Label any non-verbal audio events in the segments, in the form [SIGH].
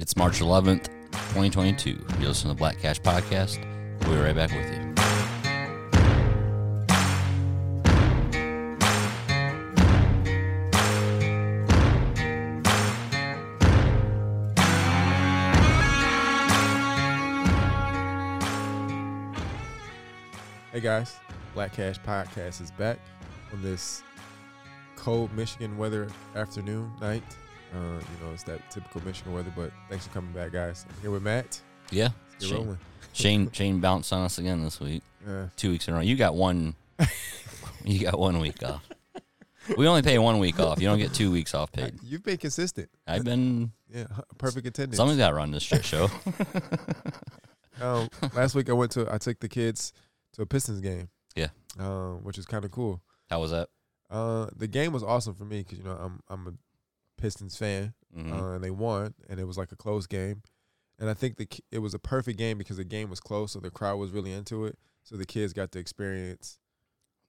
It's March 11th, 2022. You listen to the Black Cash Podcast. We'll be right back with you. Hey guys, Black Cash Podcast is back on this cold Michigan weather afternoon night. Uh, you know, it's that typical Michigan weather, but thanks for coming back, guys. I'm here with Matt. Yeah. Let's get Shane, rolling. Shane Shane bounced on us again this week. Uh, Two weeks in a row. You got one [LAUGHS] you got one week off. We only pay one week off. You don't get two weeks off paid. you've been consistent. I've been Yeah, perfect attendance. Someone's gotta run this shit show. [LAUGHS] [LAUGHS] Um, last week I went to, I took the kids to a Pistons game. Yeah. Um, which is kind of cool. How was that? Uh, the game was awesome for me because you know I'm I'm a Pistons fan. Mhm. uh, and they won, and it was like a close game. And I think the it was a perfect game because the game was close, so the crowd was really into it. So the kids got to experience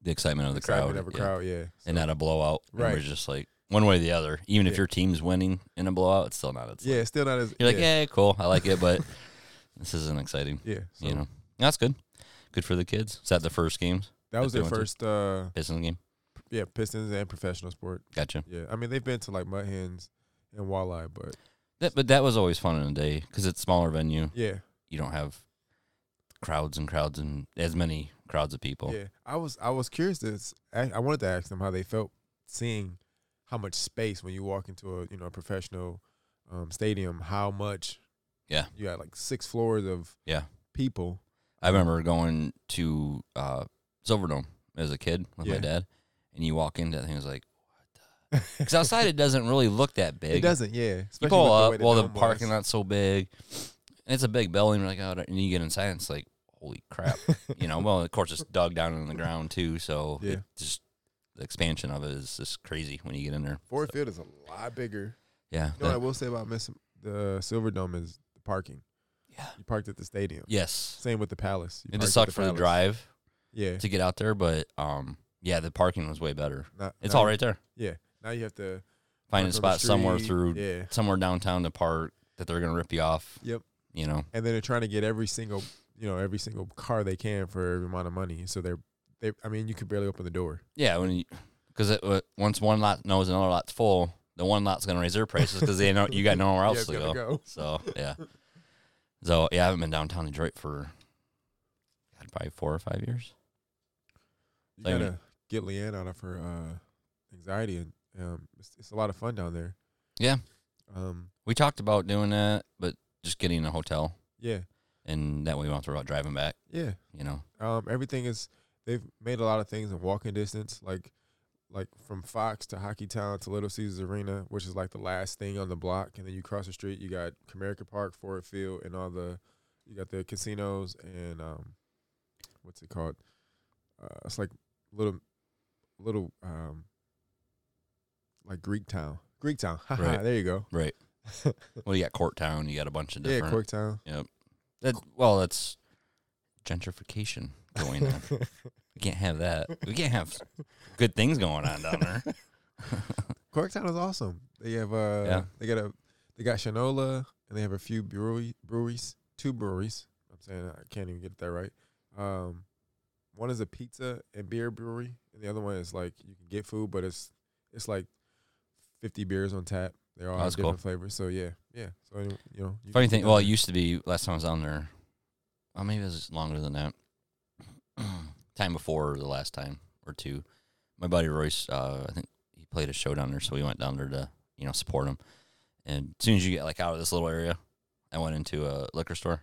the excitement of the crowd. of a yeah. crowd, yeah. And So- not a blowout. And Right. We're just like one way or the other. Even if your team's winning in a blowout, it's still not. It's yeah, like- it's still not as you're like, yeah, yeah, cool, I like it, but [LAUGHS] this isn't exciting. yeah. So you know, that's good. Good for the kids. Is that the first games? that was their first, uh, Pistons game. Yeah, Pistons and professional sport. Gotcha. Yeah, I mean they've been to like Mud Hens and Walleye, but That, but that was always fun in a day because it's smaller venue. yeah, You don't have crowds and crowds and as many crowds of people. yeah. I was I was curious to s- I, I wanted to ask them how they felt seeing how much space when you walk into a you know a professional um, stadium, how much Yeah. you got like six floors of Yeah. people. I remember going to uh, Silverdome as a kid with my dad, and you walk into that it was like, what? Because outside it doesn't really look that big. It doesn't, yeah. You pull up, way well, the was. parking lot's so big, and it's a big building. You're like, oh, and you get inside, and it's like, holy crap, you know. Well, of course, it's dug down in the ground too, so Yeah. it just the expansion of it is just crazy when you get in there. Ford Field is a lot bigger. Yeah, You know what I will say about the Silver Dome is the parking. yeah, You parked at the stadium. yes. Same with the Palace. You It just sucked for the drive Yeah. to get out there, but um, yeah, the parking was way better. Not- It's now- all right there. Yeah. Now you have to Find a park on the spot somewhere through Yeah. somewhere downtown to park that they're gonna rip you off. Yep. You know, And then they're trying to get every single you know, every single car they can for every amount of money. So they're they I mean, you could barely open the door. yeah, when you because uh, once one lot knows another lot's full, the one lot's gonna raise their prices because they know you got nowhere [LAUGHS] else Yeah, to go. go. So yeah, so yeah, I haven't been downtown Detroit for God, probably four or five years. You gotta get Leanne out of her uh, anxiety and um it's, it's a lot of fun down there. Yeah. Um We talked about doing that, but just getting a hotel, yeah. and that way we don't have to worry about driving back. Yeah. You know, Um, everything is they've made a lot of things in walking distance, like like from Fox to Hockey Town to Little Caesars Arena, which is like the last thing on the block, and then you cross the street, you got Comerica Park, Ford Field, and all the you got the casinos and um, what's it called? Uh, it's like little little um, like Greek Town, Greek Town. [LAUGHS] Haha, Right. there you go. right? [LAUGHS] well, you got Court Town, you got a bunch of Yeah, different. Cork Town. Yep. That well, that's gentrification going on. [LAUGHS] we can't have that. We can't have good things going on down there. Corktown is awesome. They have uh Yeah. they got a they got Shinola and they have a few brewery breweries, two breweries. I'm saying I can't even get that right. Um one is a pizza and beer brewery and the other one is like you can get food but it's it's like 50 beers on tap. They're all Oh, have different cool. flavors. So yeah, yeah. So you know, you Funny thing. Well, it used to be last time I was down there. Well, maybe it was longer than that. [CLEARS THROAT] time before the last time or two. My buddy Royce, uh, I think he played a show down there, so we went down there to you know support him. And as soon as you get like out of this little area, I went into a liquor store,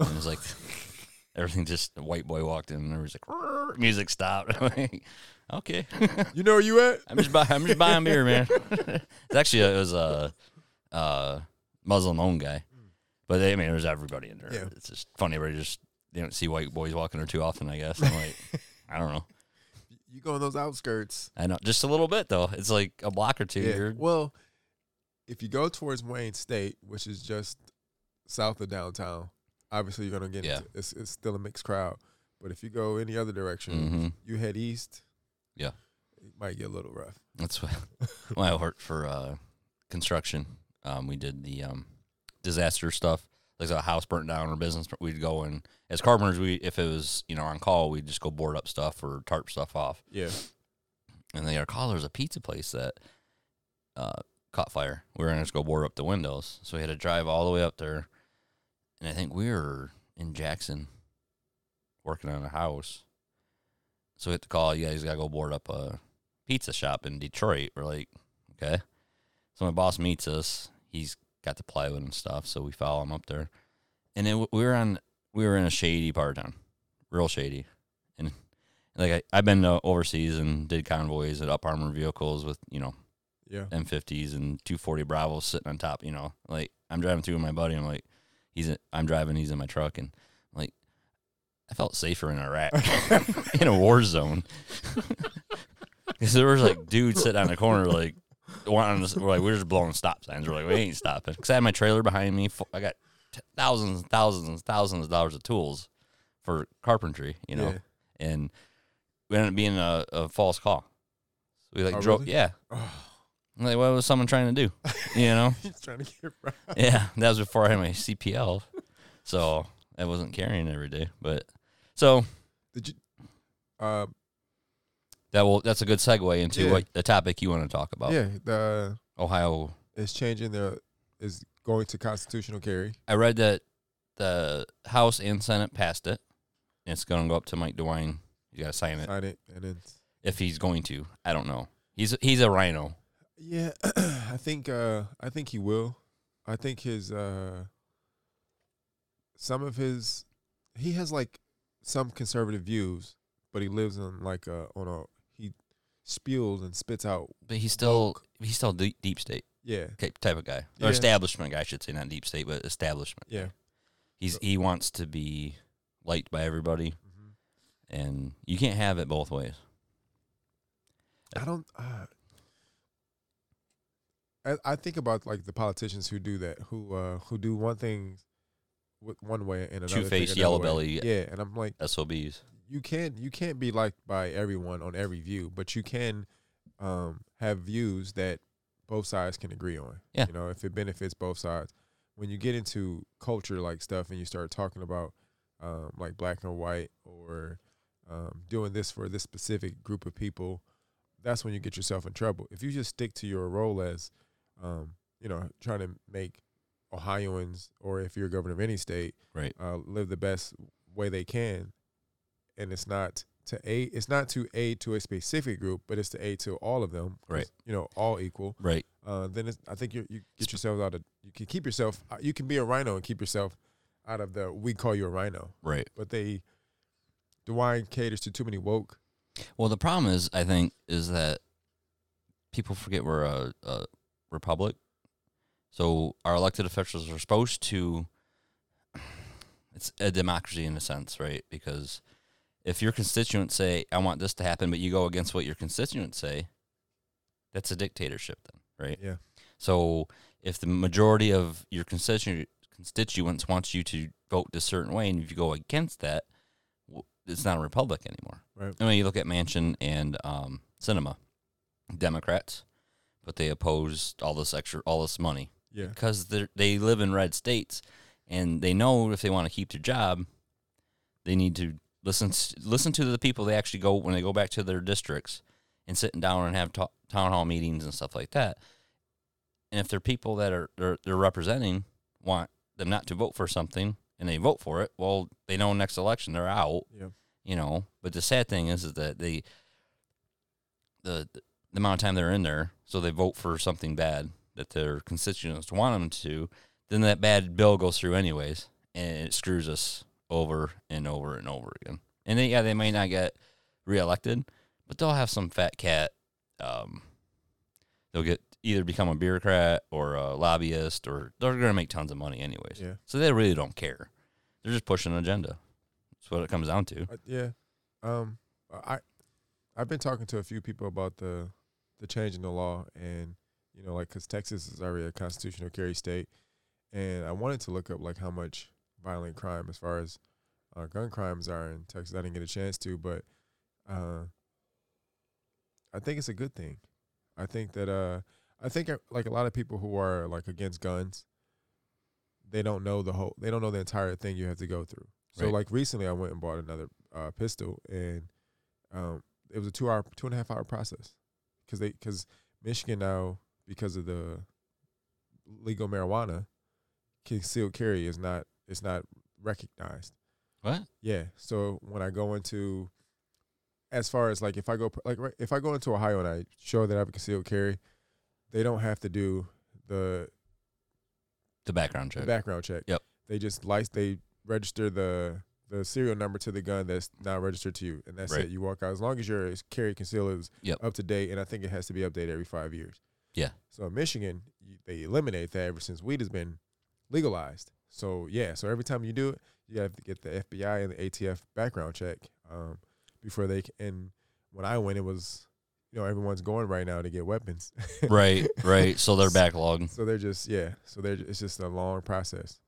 and it was like [LAUGHS] everything. Just a white boy walked in, and there was like music stopped. [LAUGHS] Okay. [LAUGHS] you know where you at? I'm just buy, I'm just buying beer, man. [LAUGHS] it's actually it was a uh, Muslim owned guy, but they, I mean, there's everybody in there. Yeah. It's just funny, where you just you don't see white boys walking there too often. I guess I'm like, I don't know. You go on those outskirts. I know just a little bit though. It's like a block or two. Yeah. Well, if you go towards Wayne State, which is just south of downtown, obviously you're gonna get Yeah. into, it's it's still a mixed crowd. But if you go any other direction, Mhm. you head east. Yeah. it might get a little rough. That's what [LAUGHS] when I worked for uh, construction. Um, we did the um, disaster stuff, like a house burnt down or business, we'd go and as carpenters, we if it was you know on call, we'd just go board up stuff or tarp stuff off. Yeah. And they got a call. There was a pizza place that uh, caught fire. We were gonna just go board up the windows, so we had to drive all the way up there. And I think we were in Jackson, working on a house. So we had to call. yeah, he's gotta go board up a pizza shop in Detroit. We're like, okay. So my boss meets us. He's got the plywood and stuff, so we follow him up there. And it, we were on we were in a shady part of town, real shady. And like I, I've been to overseas and did convoys at up armored vehicles with you know Yeah. M50s and 240 Bravos sitting on top. You know, like I'm driving through with my buddy. I'm like, he's in, I'm driving, he's in my truck, and I'm like, I felt safer in Iraq [LAUGHS] in a war zone [LAUGHS] because there was like dudes sitting on the corner like. Wanting to, we're like we're just blowing stop signs. We're like we ain't stopping because I had my trailer behind me. I got t- thousands and thousands and thousands of dollars of tools for carpentry, you know, Yeah. and we ended up being a, a false call. So we like Oh, drove, really? yeah. Like, what was someone trying to do? You know? [LAUGHS] he's trying to get right. yeah, that was before I had my CPL, so I wasn't carrying every day. But so Did you? Uh, that will that's a good segue into Yeah. what the topic you want to talk about. yeah. The Ohio. is changing the is going to constitutional carry. I read that the House and Senate passed it. It's going to go up to Mike DeWine. You got to sign it Sign it, and then if he's going to. I don't know. He's he's a RINO. Yeah, [CLEARS THROAT] I think uh, I think he will. I think his uh, some of his he has like some conservative views, but he lives on like a on a he spews and spits out. But he's still he's still deep, deep state Yeah, type of guy Yeah. or establishment guy. I should say not deep state, but establishment. yeah. He's he wants to be liked by everybody, hmm and you can't have it both ways. I don't. Uh, I, I think about like the politicians who do that, who uh, who do one thing with one way and another thing Two-faced, yellow way. belly. Yeah, and I'm like, SOBs. you can't you can't be liked by everyone on every view, but you can um, have views that both sides can agree on. Yeah. you know, if it benefits both sides. When you get into culture like stuff and you start talking about um, like black and white or um, doing this for this specific group of people, that's when you get yourself in trouble. If you just stick to your role as, um, you know, trying to make Ohioans or if you're a governor of any state, Right. uh, live the best way they can, and it's not to aid. It's not to aid to a specific group, but it's to aid to all of them, Right. You know, all equal. Right. Uh, then it's, I think you you get yourself out of. You can keep yourself. uh, You can be a RINO and keep yourself out of the. We call you a rhino, Right. but they. DeWine caters to too many woke. Well, the problem is, I think, is that people forget we're a, a republic. So our elected officials are supposed to. It's a democracy in a sense, right? Because if your constituents say, "I want this to happen," but you go against what your constituents say, that's a dictatorship, then, right? Yeah. So if the majority of your constitu- constituents wants you to vote this certain way, and if you go against that, it's not a republic anymore. Right. I mean, you look at Manchin and um, Sinema, Democrats, but they opposed all this extra, all this money Yeah. because they they live in red states, and they know if they want to keep their job, they need to listen listen to the people they actually go when they go back to their districts and sitting down and have ta- town hall meetings and stuff like that. And if they're people that are they're, they're representing want them not to vote for something and they vote for it, well, they know next election they're out Yeah. you know. But the sad thing is, is that they the the amount of time they're in there, so they vote for something bad that their constituents want them to. Then that bad bill goes through anyways, and it screws us over and over and over again. And they, yeah, they may not get reelected, but they'll have some fat cat. Um, they'll get either become a bureaucrat or a lobbyist, or they're going to make tons of money anyways. Yeah. So they really don't care. They're just pushing an agenda. That's what it comes down to. Uh, yeah. Um, I I've been talking to a few people about the the change in the law, and you know, like because Texas is already a constitutional carry state, and I wanted to look up like how much violent crime as far as uh, gun crimes are in Texas. I didn't get a chance to, but uh, I think it's a good thing. I think that uh, I think uh, like a lot of people who are like against guns, they don't know the whole they don't know the entire thing you have to go through. So Right. like recently, I went and bought another uh, pistol, and um, it was a two hour, two and a half hour process because they because Michigan now because of the legal marijuana concealed carry is not it's not recognized. What? Yeah. So when I go into, as far as like if I go like right- if I go into Ohio and I show that I have a concealed carry, they don't have to do the, The background the check. background check. Yep. They just like they register the the serial number to the gun that's now registered to you, and that's Right. it. You walk out as long as your carry conceal is Yep. up to date, and I think it has to be updated every five years. Yeah. So in Michigan, they eliminate that ever since weed has been legalized. So yeah, so every time you do it, you have to get the FBI and the ATF background check um, before they can. And when I went, it was you know everyone's going right now to get weapons. [LAUGHS] right, right. So they're backlogged. [LAUGHS] So they're just yeah. So they're it's just a long process.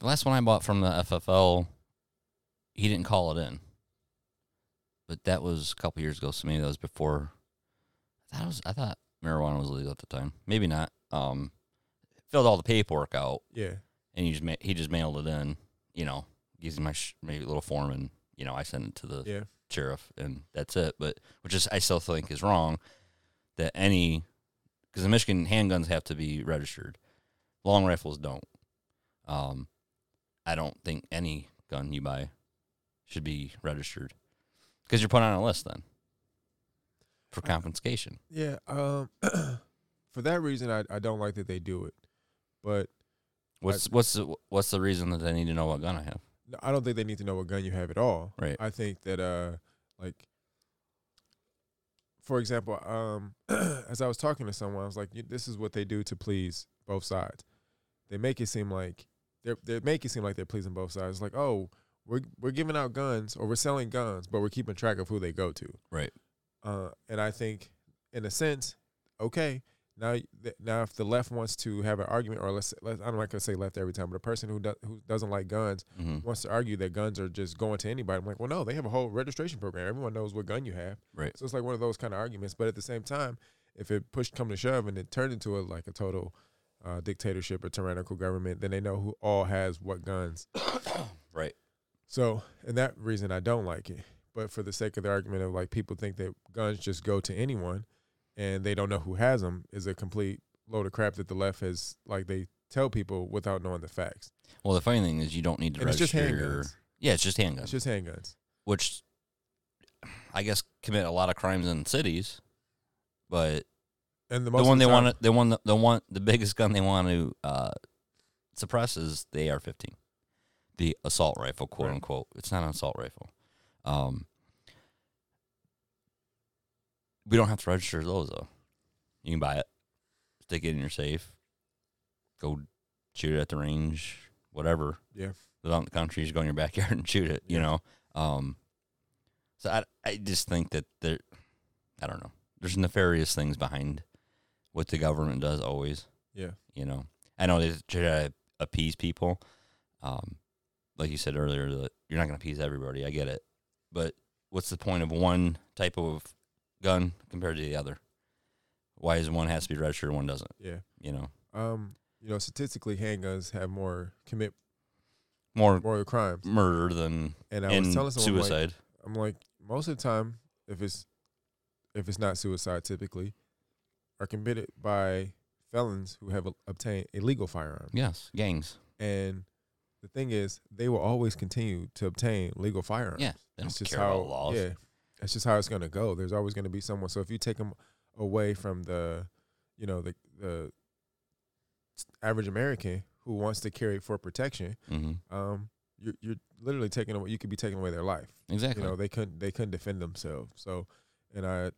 The last one I bought from the FFL, he didn't call it in. But that was a couple years ago, so maybe that was before. I thought, was, I thought marijuana was legal at the time. Maybe not. Um, filled all the paperwork out, Yeah. and he just ma- he just mailed it in. You know, gives me my sh- maybe little form, and you know I send it to the Yeah. sheriff, and that's it. But which is I still think is wrong. That any because the Michigan handguns have to be registered, long rifles don't. Um, I don't think any gun you buy should be registered because you're put on a list then for confiscation. Yeah. Um, [CLEARS THROAT] for that reason, I I don't like that they do it, but What's what's the, what's the reason that they need to know what gun I have? I don't think they need to know what gun you have at all. Right. I think that uh like for example, um [CLEARS THROAT] as I was talking to someone, I was like, this is what they do to please both sides. They make it seem like they're they make it seem like they're pleasing both sides. Like, oh, we're we're giving out guns or we're selling guns, but we're keeping track of who they go to. Right. Uh, and I think, in a sense, okay, now now if the left wants to have an argument, or let's, let's I'm not gonna say left every time, but a person who do, who doesn't like guns Mm-hmm. wants to argue that guns are just going to anybody. I'm like, well, no, they have a whole registration program. Everyone knows what gun you have. Right. So it's like one of those kind of arguments. But at the same time, if it push come to shove and it turned into a like a total uh, dictatorship or tyrannical government, then they know who all has what guns. [COUGHS] right. So, and that reason I don't like it. But for the sake of the argument of like people think that guns just go to anyone and they don't know who has them is a complete load of crap that the left has like they tell people without knowing the facts. Well, the funny thing is you don't need to And it's just register your. handguns. Yeah, it's just handguns. It's just handguns. which I guess commit a lot of crimes in cities, but And the, the one they the time, want the one, the one, the biggest gun they want to uh, suppress is the AR-15, the assault rifle, quote Right. unquote. It's not an assault rifle. Um, we don't have to register those though. You can buy it, stick it in your safe, go shoot it at the range, whatever. Yeah. Live out in the country, just go in your backyard [LAUGHS] and shoot it. You Yeah. know. Um, so I, I just think that there, I don't know. There's nefarious things behind what the government does always. Yeah. You know, I know they try to appease people. Um, like you said earlier, that you're not going to appease everybody. I get it, but what's the point of one type of gun compared to the other? Why is one has to be registered and one doesn't? Yeah. You know, Um, you know, statistically handguns have more commit more more crimes. murder than And I was telling someone like, suicide. I'm like, most of the time, if it's if it's not suicide, typically, are committed by felons who have obtained illegal firearms. yes, gangs. And the thing is, they will always continue to obtain legal firearms. Yeah, they don't just care how, about laws. Yeah, it's just how it's going to go. There's always going to be someone. So if you take them away from the, you know, the the average American who wants to carry for protection, Mm-hmm. um, you're you're literally taking away. You could be taking away their life. Exactly. You know, they couldn't they couldn't defend themselves. So, and I,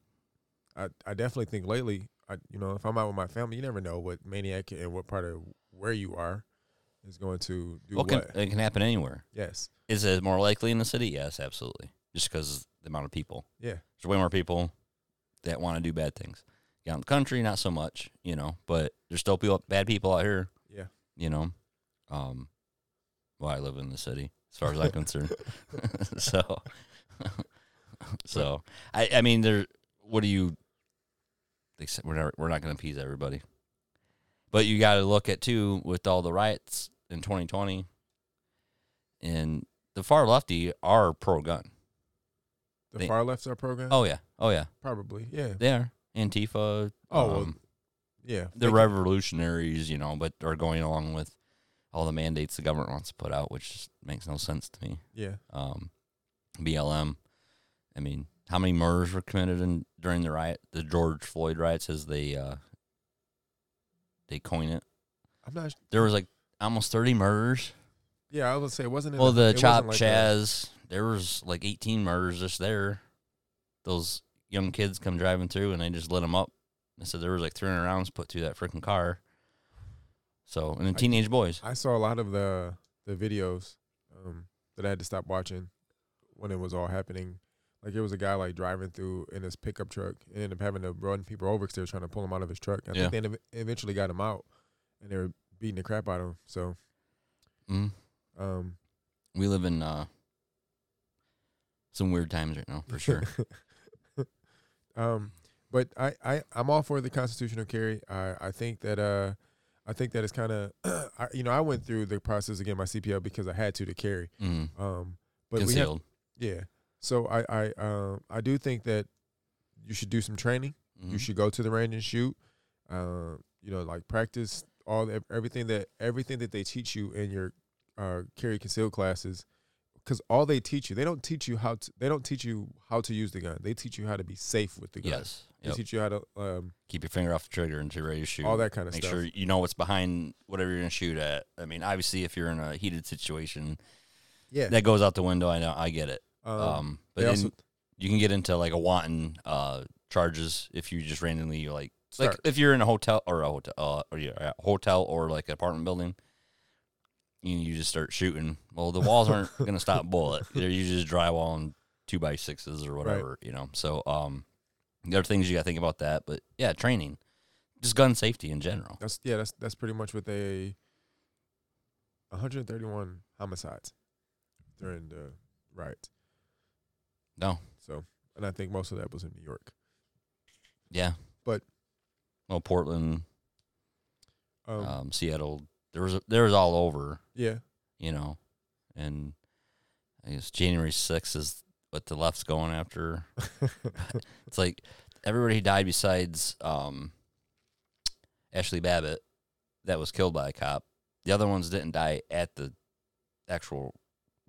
I I definitely think lately, I you know, if I'm out with my family, you never know what maniac and what part of where you are is going to do well, what. can, it can happen anywhere. yes. Is it more likely in the city? Yes, absolutely. Just because the amount of people. Yeah. There's way more people that want to do bad things. Out in the country, not so much, you know, but there's still people, bad people out here, Yeah. you know. Um, well, I live in the city, as far as I'm concerned. [LAUGHS] so, [LAUGHS] so I, I mean, there. What do you? They said we're not, we're not going to appease everybody. But you got to look at too with all the riots in 2020, and the far lefty are pro gun. The They- far left's our program. Oh yeah, oh yeah, probably. Yeah. they are Antifa. Oh, well, um, Yeah. they're revolutionaries, you know, but are going along with all the mandates the government wants to put out, which makes no sense to me. Yeah. Um, BLM. I mean, how many murders were committed in during the riot, the George Floyd riots, as they uh, they coin it? I'm not. There was like almost thirty murders. Yeah, I would say it wasn't. Well, the Chop like Chaz, there was like eighteen murders just there. Those young kids come driving through and they just lit them up. They said there was like 300 rounds put through that freaking car. So, and then I- teenage boys. I saw a lot of the the videos um, that I had to stop watching when it was all happening. Like it was a guy like driving through in his pickup truck and ended up having to run people over because they were trying to pull him out of his truck. I Yeah. think they eventually got him out, and they were beating the crap out of him. So, Mm. um, We live in uh, some weird times right now, for sure. [LAUGHS] um, but I, I I'm all for the constitutional carry. I I think that uh I think that it's kind of [CLEARS THROAT] you know I went through the process get my CPL because I had to to carry. mm. Um, but we Concealed. yeah. So I I um I do think that you should do some training. Mhm. You should go to the range and shoot. Uh, you know, like practice all the, everything that everything that they teach you in your uh, carry concealed classes. Because all they teach you, they don't teach you how to. They don't teach you how to use the gun. They teach you how to be safe with the gun. Yes. They Yep. teach you how to um, Keep your finger off the trigger until you're ready to shoot. all that kind of Make stuff. Make sure you know what's behind whatever you're going to shoot at. I mean, obviously, if you're in a heated situation, Yeah. that goes out the window. I know. I get it. Um, Um, but then also you can get into like a wanton uh, charges if you just randomly like like if you're in a hotel or a hotel uh, or a hotel or like an apartment building. You, you just start shooting. Well, the walls aren't [LAUGHS] going to stop bullet. They're usually just drywall and two by sixes or whatever, you know. So, um, there are things you got to think about that. But yeah, training, just gun safety in general. that's yeah. That's that's pretty much what they. 131 homicides during the riots. No, So, and I think most of that was in New York. yeah, But- well, Portland, Um, um, Seattle, there was there was all over. yeah. you know, and I guess January 6th is what the left's going after. [LAUGHS] It's like everybody who died besides um, Ashley Babbitt that was killed by a cop. The other ones didn't die at the actual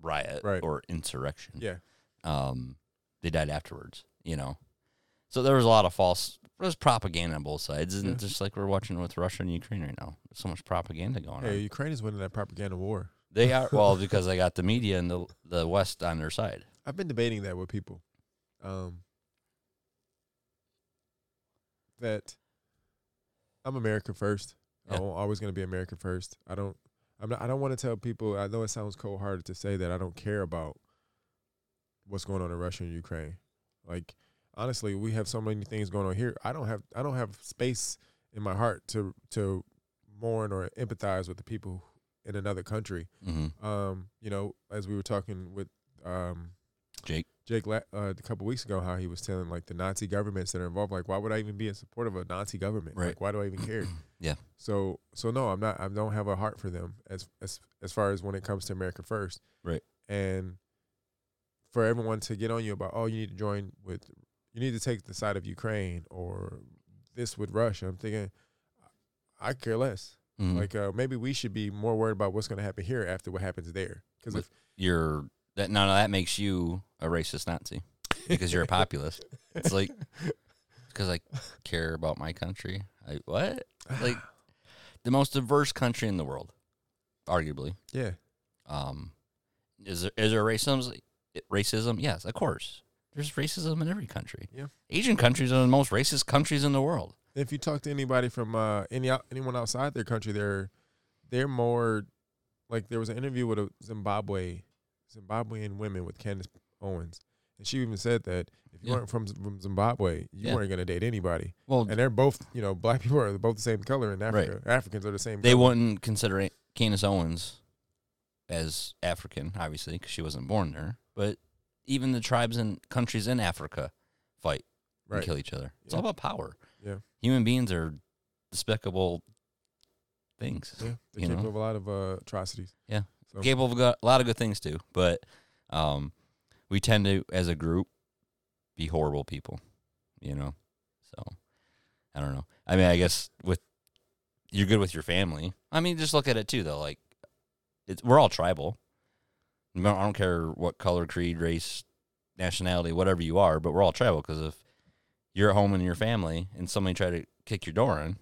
riot Right. or insurrection. yeah. Um, they died afterwards, you know. So there was a lot of false. There's propaganda on both sides, and Yeah. just like we're watching with Russia and Ukraine right now. There's so much propaganda going Hey, on. Ukraine is winning that propaganda war. They are [LAUGHS] well because they got the media and the the West on their side. I've been debating that with people. Um, that I'm America first. Yeah. I'm always going to be America first. I don't. I'm not. I don't want to tell people. I know it sounds cold hearted to say that I don't care about what's going on in Russia and Ukraine. Like honestly, we have so many things going on here. I don't have. I don't have space in my heart to to mourn or empathize with the people in another country. Mm-hmm. Um, you know, as we were talking with um Jake. Jake uh, a couple weeks ago, how he was telling like the Nazi governments that are involved, like why would I even be in support of a Nazi government? Right. Like why do I even [CLEARS THROAT] care? Yeah. So so no, I'm not. I don't have a heart for them as as as far as when it comes to America first. Right. And for everyone to get on you about, oh, you need to join with, you need to take the side of Ukraine or this with Russia. I'm thinking, I care less. Mhm. Like uh, maybe we should be more worried about what's going to happen here after what happens there. Because if you're that no, no, that makes you a racist Nazi because you're a populist. It's like [LAUGHS] because I care about my country. I what [SIGHS] like the most diverse country in the world, arguably. yeah, Um, is there is there racism? Racism? Yes, of course. There's racism in every country. Yeah. Asian countries are the most racist countries in the world. if you talk to anybody from uh, any anyone outside their country, they're they're more like there was an interview with a Zimbabwe Zimbabwean women with Candace Owens, and she even said that if you Yeah. weren't from from Zimbabwe, you Yeah. weren't gonna date anybody. Well, And they're both, you know, black [LAUGHS] people are both the same color in Right. Africa. Africans are the same. they color. wouldn't consider Candace Owens as African, obviously, because she wasn't born there. But even the tribes and countries in Africa fight and kill each other. It's Yeah. all about power. Yeah. Human beings are despicable things. Yeah, they're capable know? of a lot of uh, atrocities. Yeah. So, Capable of a lot of good things too, but um, we tend to, as a group, be horrible people. You know, so I don't know. I mean, I guess with you're good with your family. I mean, just look at it too, though. Like, it's we're all tribal. I don't I don't care what color, creed, race, nationality, whatever you are, but we're all tribal because if you're at home and your family and somebody try to kick your door in,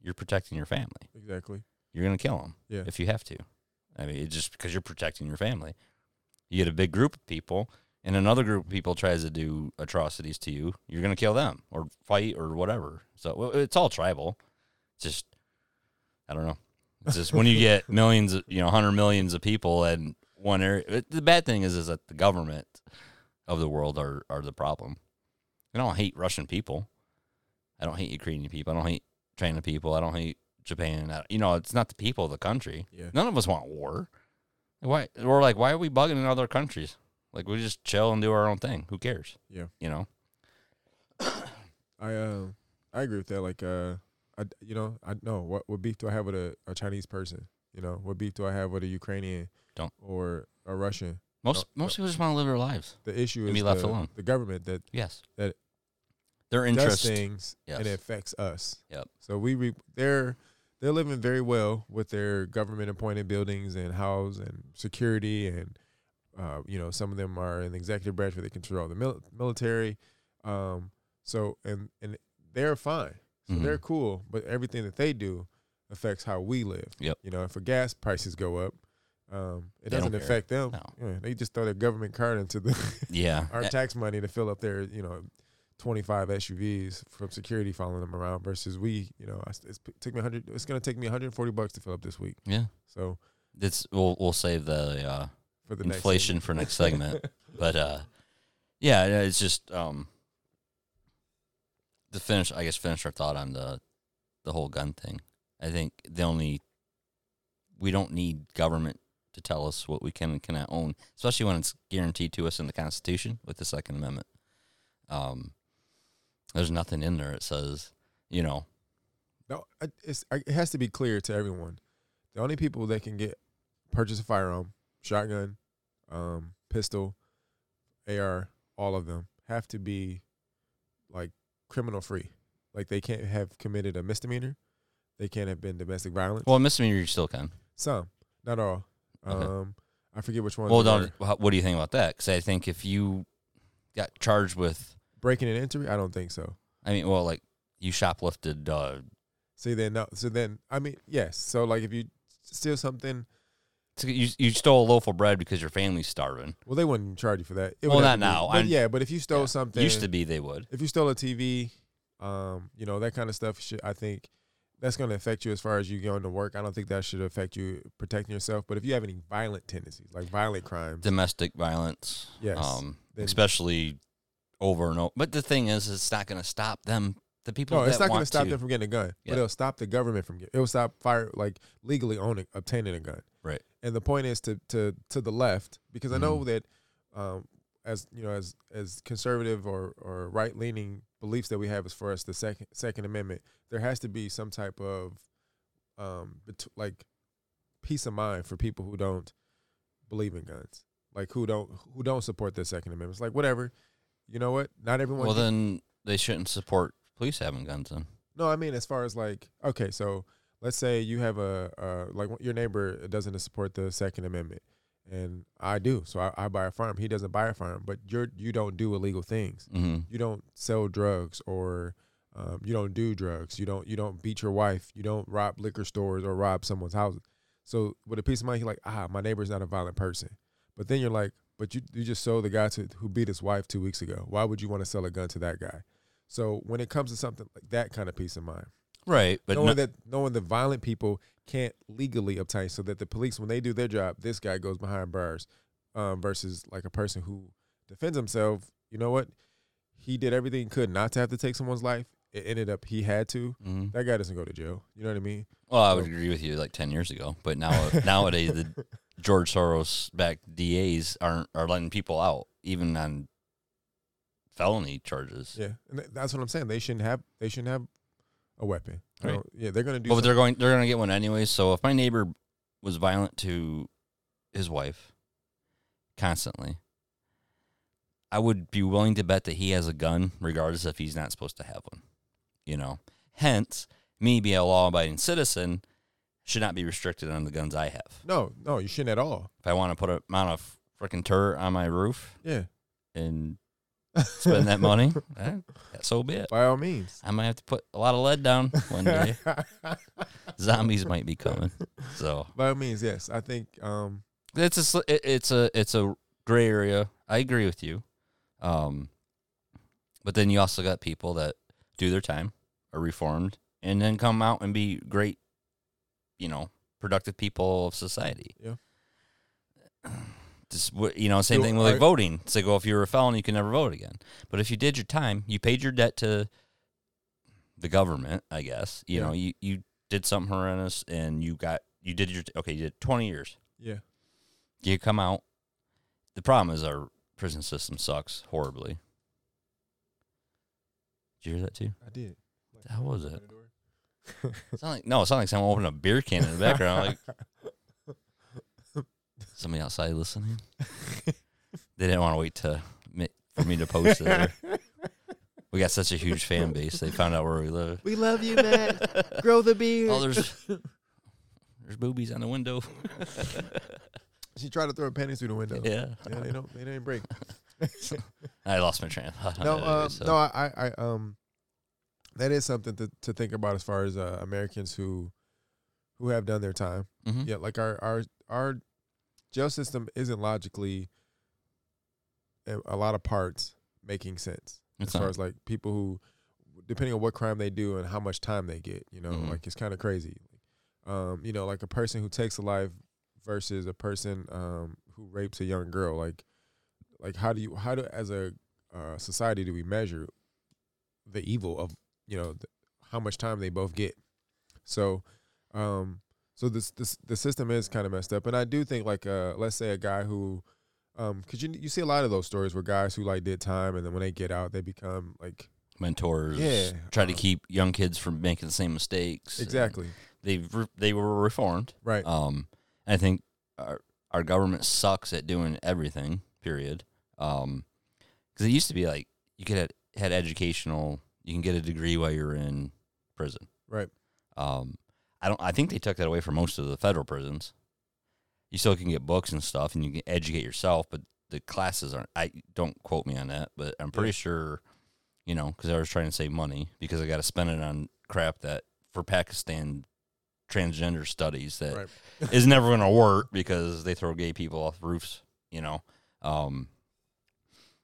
you're protecting your family. exactly. You're gonna kill them Yeah. if you have to. I mean, it's just because you're protecting your family. You get a big group of people, and another group of people tries to do atrocities to you. You're gonna kill them or fight or whatever. So it's all tribal. It's just I don't know. It's just when you get [LAUGHS] millions, of, you know, hundred millions of people in one area. The bad thing is, is that the government of the world are are the problem. I don't hate Russian people. I don't hate Ukrainian people. I don't hate China people. I don't hate Japan. I, you know, it's not the people of the country. Yeah. None of us want war. Why? We're like, why are we bugging in other countries? Like, we just chill and do our own thing. Who cares? Yeah. You know. [COUGHS] I uh, I agree with that. Like, uh, I you know, I know what what beef do I have with a, a Chinese person? You know, what beef do I have with a Ukrainian? Don't. or a Russian? Most No, most people just want to live their lives. The issue is be left the, alone. the government that Yes. That their does interest. things Yes. and it affects us. Yep. So we re- they're they're living very well with their government appointed buildings and house and security and uh, you know some of them are in the executive branch where they control the mil- military. Um, so and and they're fine. So Mhm. they're cool, but everything that they do affects how we live. Yep. You know, if a gas prices go up, um, it They don't doesn't care. affect them. No. Yeah, they just throw their government card into the [LAUGHS] Yeah. our Eh, tax money to fill up their, you know, 25 SUVs from security following them around versus we, you know, I s- it's, it took me 100 it's going to take me 140 bucks to fill up this week. yeah. So, It's we'll we'll save the uh, for the inflation next for next segment. [LAUGHS] But uh, yeah, yeah, it's just um, to finish. I guess finish our thought on the the whole gun thing. I think the only we don't need government to tell us what we can and cannot own, especially when it's guaranteed to us in the Constitution with the Second Amendment. Um, there's nothing in there that says, you know, No, it's it has to be clear to everyone. The only people that can get purchase a firearm, shotgun, um, pistol, AR, all of them have to be like criminal free. Like they can't have committed a misdemeanor. They can't have been domestic violence. well, misdemeanor you still can. Some, not all. Okay. Um, I forget which one. Well, don't, what do you think about that? Because I think if you got charged with, breaking and entry. I don't think so. I mean, well, like you shoplifted uh, See then, no. So then, I mean, yes. So like, if you steal something, So you you stole a loaf of bread because your family's starving. well, they wouldn't charge you for that. It Well, not be- now. But yeah, but if you stole Yeah. something, Used to be they would. if you stole a TV, um, you know that kind of stuff. Should, I think that's going to affect you as far as you going to work. I don't think that should affect you protecting yourself. But if you have any violent tendencies, like violent crimes, Domestic violence. Yes. Um, Then- especially over and over. But the thing is, it's not going to stop them. The people. no, it's not going to stop them from getting a gun, Yeah. but it'll stop the government from getting. It'll stop fire like legally owning obtaining a gun. Right. And the point is to to to the left because I know Mhm. that, um, as you know, as as conservative or or right leaning beliefs that we have as far as the second Second Amendment, there has to be some type of, um, bet- like, peace of mind for people who don't believe in guns, like who don't who don't support the Second Amendment. It's like whatever, you know what? Not everyone. Well, can- then they shouldn't support police having guns. Then. no, I mean as far as like okay, so let's say you have a uh, like your neighbor doesn't support the Second Amendment, and I do, so I, I buy a firearm. He doesn't buy a firearm, but you're you don't do illegal things. Mm-hmm. You don't sell drugs or um, you don't do drugs. You don't you don't beat your wife. You don't rob liquor stores or rob someone's house. So with a peace of mind, you're like, ah, my neighbor's not a violent person. But then you're like, but you you just sold the guy to who beat his wife two weeks ago. Why would you want to sell a gun to that guy? So when it comes to something like that kind of peace of mind, Right, but knowing no- that knowing that violent people can't legally obtain, so that the police when they do their job, this guy goes behind bars, um, versus like a person who defends himself. You know what? He did everything he could not to have to take someone's life. It ended up he had to. Mhm. That guy doesn't go to jail. You know what I mean? Well, I would So- agree with you like ten years ago, but now nowadays the [LAUGHS] George Soros backed DAs aren't are letting people out even on felony charges. Yeah, and th- that's what I'm saying. They shouldn't have. They shouldn't have a weapon. Right. Yeah, they're gonna do. But they're going they're gonna get one anyway. So if my neighbor was violent to his wife constantly, I would be willing to bet that he has a gun, regardless if he's not supposed to have one. You know. Hence, me being a law abiding citizen should not be restricted on the guns I have. no, no, you shouldn't at all. If I want to put a mount a freaking turret on my roof Yeah, and spend that money, eh, so be it. by all means. I might have to put a lot of lead down one day. [LAUGHS] Zombies might be coming. So by all means, yes. I think. Um, it's a it's a it's a gray area. I agree with you. Um, but then you also got people that do their time, are reformed, and then come out and be great, you know, productive people of society. Yeah. [CLEARS THROAT] Just you know, same So thing with like voting. It's like, well, if you're a felon, you can never vote again. But if you did your time, you paid your debt to the government, I guess. You Yeah. know, you you did something horrendous, and you got you did your okay. You did twenty years yeah, you come out. The problem is our prison system sucks horribly. Did you hear that too? I did. How was it? It's not like no, it's not like someone opened a beer can in the background. Like [LAUGHS] somebody outside listening. [LAUGHS] They didn't want to wait to mi- for me to post it. [LAUGHS] We got such a huge fan base. They found out where we live. we love you, Matt. Grow the beard. Oh, there's [LAUGHS] there's boobies on the window. she tried to throw pennies through the window. yeah, Yeah, they don't. They didn't break. I lost my train. of thought no, that uh, so. no, I, I, I, um, that is something to, to think about as far as uh, Americans who, who have done their time. Mhm. Yeah, like our our our jail system isn't logically, a lot of parts making sense It's as far not. as like people who, depending on what crime they do and how much time they get. You know, Mhm. like it's kind of crazy. Um, you know, like a person who takes a life versus a person um who rapes a young girl. Like, like how do you how do as a uh, society do we measure the evil of you know th- how much time they both get? So, um, so this this the system is kind of messed up, and I do think like uh, let's say a guy who, um, cause you you see a lot of those stories where guys who like did time and then when they get out they become like mentors. Yeah, try to uh, keep young kids from making the same mistakes. exactly They've re- they were reformed. right. Um, I think our our government sucks at doing everything. Period. Um, because it used to be like you could have had educational. You can get a degree while you're in prison. Right. Um, I don't. I think they took that away from most of the federal prisons. You still can get books and stuff, and you can educate yourself, but the classes aren't. I don't quote me on that, but I'm pretty Yeah. sure, you know, because I was trying to save money because I got to spend it on crap that for Pakistan transgender studies that Right. [LAUGHS] is never going to work because they throw gay people off roofs. You know, um,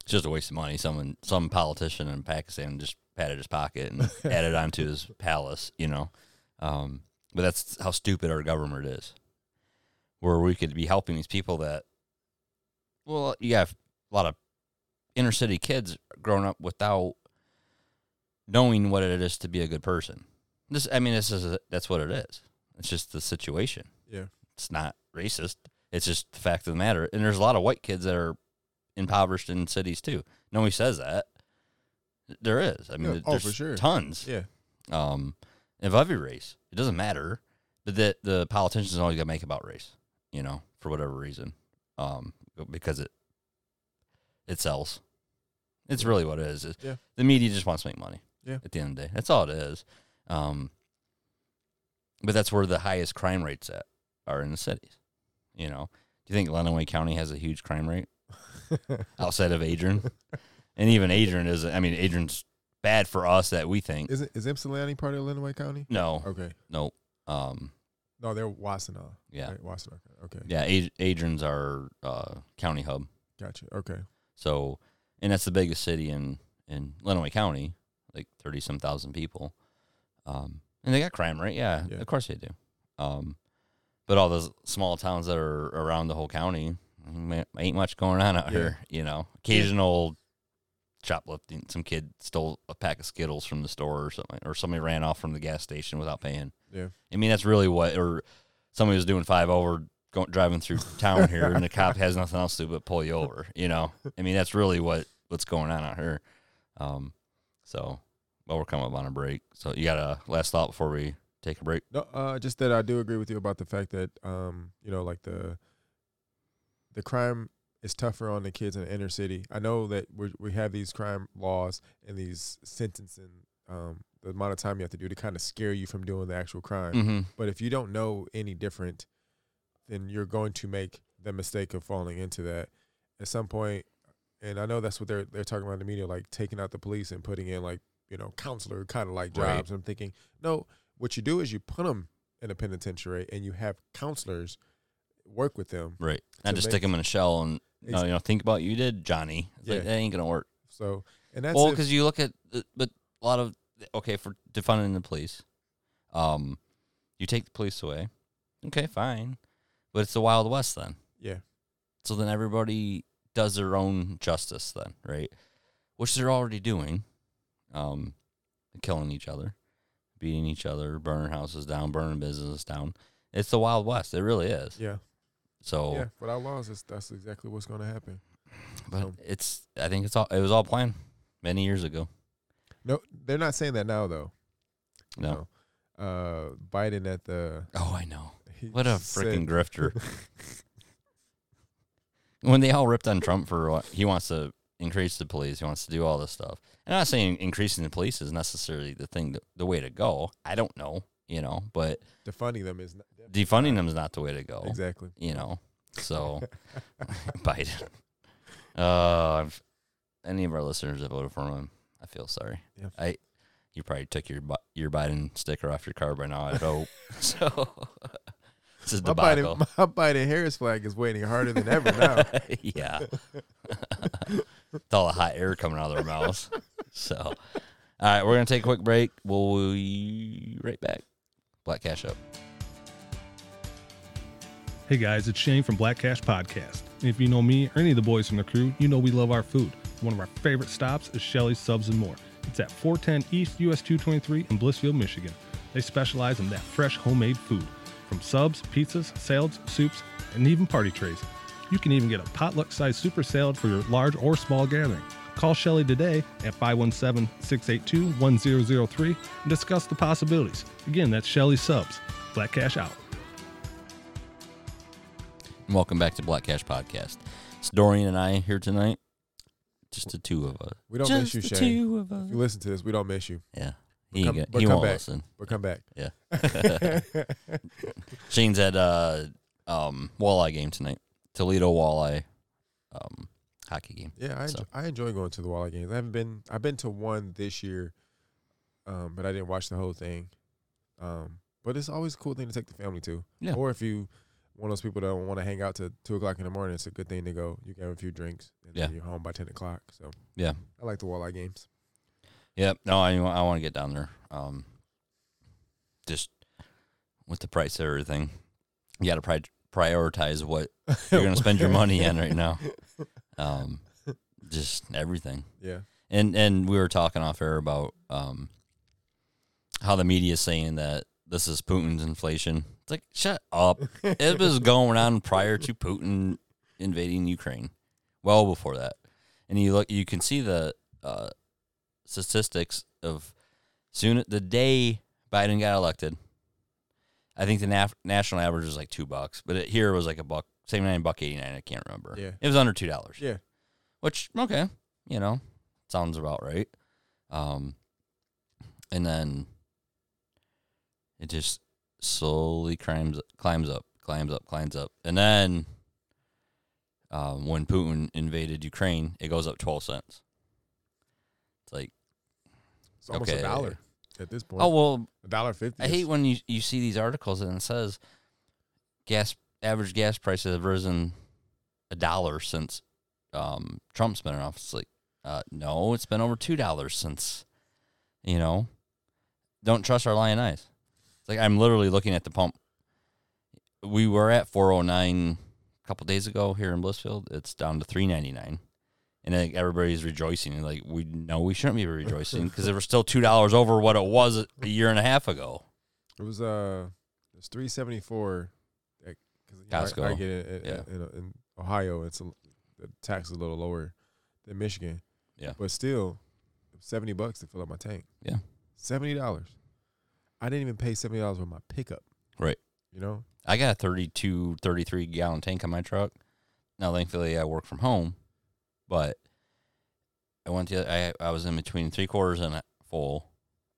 it's just a waste of money. Someone, some politician in Pakistan just patted his pocket and [LAUGHS] added onto his palace. You know, um, but that's how stupid our government is. Where we could be helping these people that, well, you have a lot of inner city kids growing up without knowing what it is to be a good person. This, I mean, this is a, that's what it is. It's just the situation. Yeah. It's not racist. It's just the fact of the matter. And there's a lot of white kids that are impoverished in cities too. Nobody says that. There is. I mean, Yeah. Oh, there's sure. tons. Yeah. Um, of every race. It doesn't matter. But that the politicians always got to make about race. You know, for whatever reason. Um, because it it sells. It's really what it is. It- Yeah. The media just wants to make money. Yeah. At the end of the day, that's all it is. Um, but that's where the highest crime rates at are in the cities. You know, do you think Lenawee County has a huge crime rate [LAUGHS] outside of Adrian? and even Adrian is. I mean, Adrian's bad for us that we think. is it is Ypsilanti part of Lenawee County? No, Okay. nope. Um, No, they're Washtenaw. yeah, Right? Washtenaw. Okay. yeah. Ad- Adrian's our uh, county hub. Gotcha. Okay. So, and that's the biggest city in in Lenawee County, like thirty some thousand people. Um, and they got crime rate, yeah, Yeah. of course they do. Um, but all those small towns that are around the whole county, ain't much going on out Yeah. here. You know, occasional shoplifting. Some kid stole a pack of Skittles from the store or something, or somebody ran off from the gas station without paying. Yeah. I mean, that's really what, or somebody was doing five over, going driving through town here, and the [LAUGHS] cop has nothing else to do but pull you over. You know, I mean, that's really what what's going on out here. Um, so Well, we're coming up on a break, so you got a last thought before we take a break. No, uh, just that I do agree with you about the fact that um, you know, like the the crime is tougher on the kids in the inner city. I know that we we have these crime laws and these sentencing um the amount of time you have to do to kind of scare you from doing the actual crime. Mm-hmm. But if you don't know any different, then you're going to make the mistake of falling into that at some point. And I know that's what they're they're talking about in the media, like taking out the police and putting in like you know counselor kind of like Right. jobs. I'm thinking, no, what you do is you put them in a penitentiary and you have counselors work with them. Right. Not just stick them in a shell and no, you know, think about you did, Johnny. It's like, that ain't gonna work. So and that's well, because you look at, the- but a lot of okay for defunding the police. Um, you take the police away. Okay, fine, but it's the Wild West then. yeah, So then everybody does their own justice then, right? Which they're already doing. Um, killing each other, beating each other, burning houses down, burning businesses down. It's the Wild West. It really is. yeah, So, yeah. Without laws, it's, that's exactly what's going to happen. but So- it's. I think it's all. It was all planned many years ago. No, they're not saying that now though. No. No. Uh, Biden at the Oh, I know. What a freaking [LAUGHS] grifter. when they all ripped on Trump for what he wants to increase the police, he wants to do all this stuff. And I'm not saying increasing the police is necessarily the thing, to, the way to go. I don't know, you know, but defunding them is not, defunding them is not the way to go. exactly. You know, so [LAUGHS] Biden. Uh, any of our listeners that voted for him, I feel sorry. Yeah. I, you probably took your your Biden sticker off your car by now. I hope [LAUGHS] so. [LAUGHS] this is My debacle. Biden, my Biden Harris flag is waiting harder than ever now. yeah. With all the hot air coming out of their mouths. So, all right, we're going to take a quick break. We'll be right back. Black Cash Up. Hey guys, it's Shane from Black Cash Podcast. And if you know me or any of the boys from the crew, you know we love our food. One of our favorite stops is Shelly's Subs and More. It's at 410 East US 223 in Blissfield, Michigan. They specialize in that fresh homemade food, from subs, pizzas, salads, soups, and even party trays. You can even get a potluck sized super salad for your large or small gathering. Call Shelly today at 517 682 1003 and discuss the possibilities. Again, that's Shelly's Subs. Black Cash out. And welcome back to Black Cash Podcast. It's Dorian and I here tonight. Just the two of us. We don't Just miss you, the Shane. two of us. If you listen to this, we don't miss you. Yeah. But He, come- got- he won't back. listen. But come back. Yeah. [LAUGHS] Shane's at uh um walleye game tonight. Toledo walleye um hockey game. Yeah, I, So. enjoy, I enjoy going to the Walleye games. I haven't been. I've been to one this year, um, but I didn't watch the whole thing. Um, but it's always a cool thing to take the family to. Yeah. Or if you one of those people that don't want to hang out to two o'clock in the morning, it's a good thing to go. You can have a few drinks and then Yeah. you're home by ten o'clock. So Yeah. I like the Walleye games. Yep. No, I I want to get down there. Um, just with the price of everything, you got to pri- prioritize what [LAUGHS] you're going to spend your money on right now. [LAUGHS] Um, just everything. Yeah. And and we were talking off air about um how the media is saying that this is Putin's inflation. It's like shut up. [LAUGHS] it was going on prior to Putin invading Ukraine, well before that. And you look, you can see the uh, statistics of soon the day Biden got elected. I think the naf- national average was like two bucks, but it, here it was like a buck, same nine buck eighty nine. I can't remember. Yeah. it was under two dollars. Yeah. which okay, you know, sounds about right. Um, and then it just slowly climbs climbs up, climbs up, climbs up, and then um, when Putin invaded Ukraine, it goes up twelve cents. It's like, It's almost Okay. a dollar at this point. oh well, a dollar fifty. I hate when you you see these articles and it says gas average gas prices have risen a dollar since um, Trump's been in office. Like, uh, no, it's been over two dollars since. You know, don't trust our lion eyes. It's like I'm literally looking at the pump. We were at 409 a couple days ago here in Blissfield. It's down to 399. And like everybody's rejoicing. Like we know we shouldn't be rejoicing because they were still two dollars over what it was a year and a half ago. It was uh, it was three seventy four. Because I. I get it in, Yeah. in, in Ohio. It's a, the tax is a little lower than Michigan. Yeah. but still, seventy bucks to fill up my tank. Yeah. seventy dollars. I didn't even pay seventy dollars for my pickup. Right. You know. I got a 32, 33 gallon tank on my truck. Now, thankfully, I work from home, but I went to I I was in between three quarters and a full.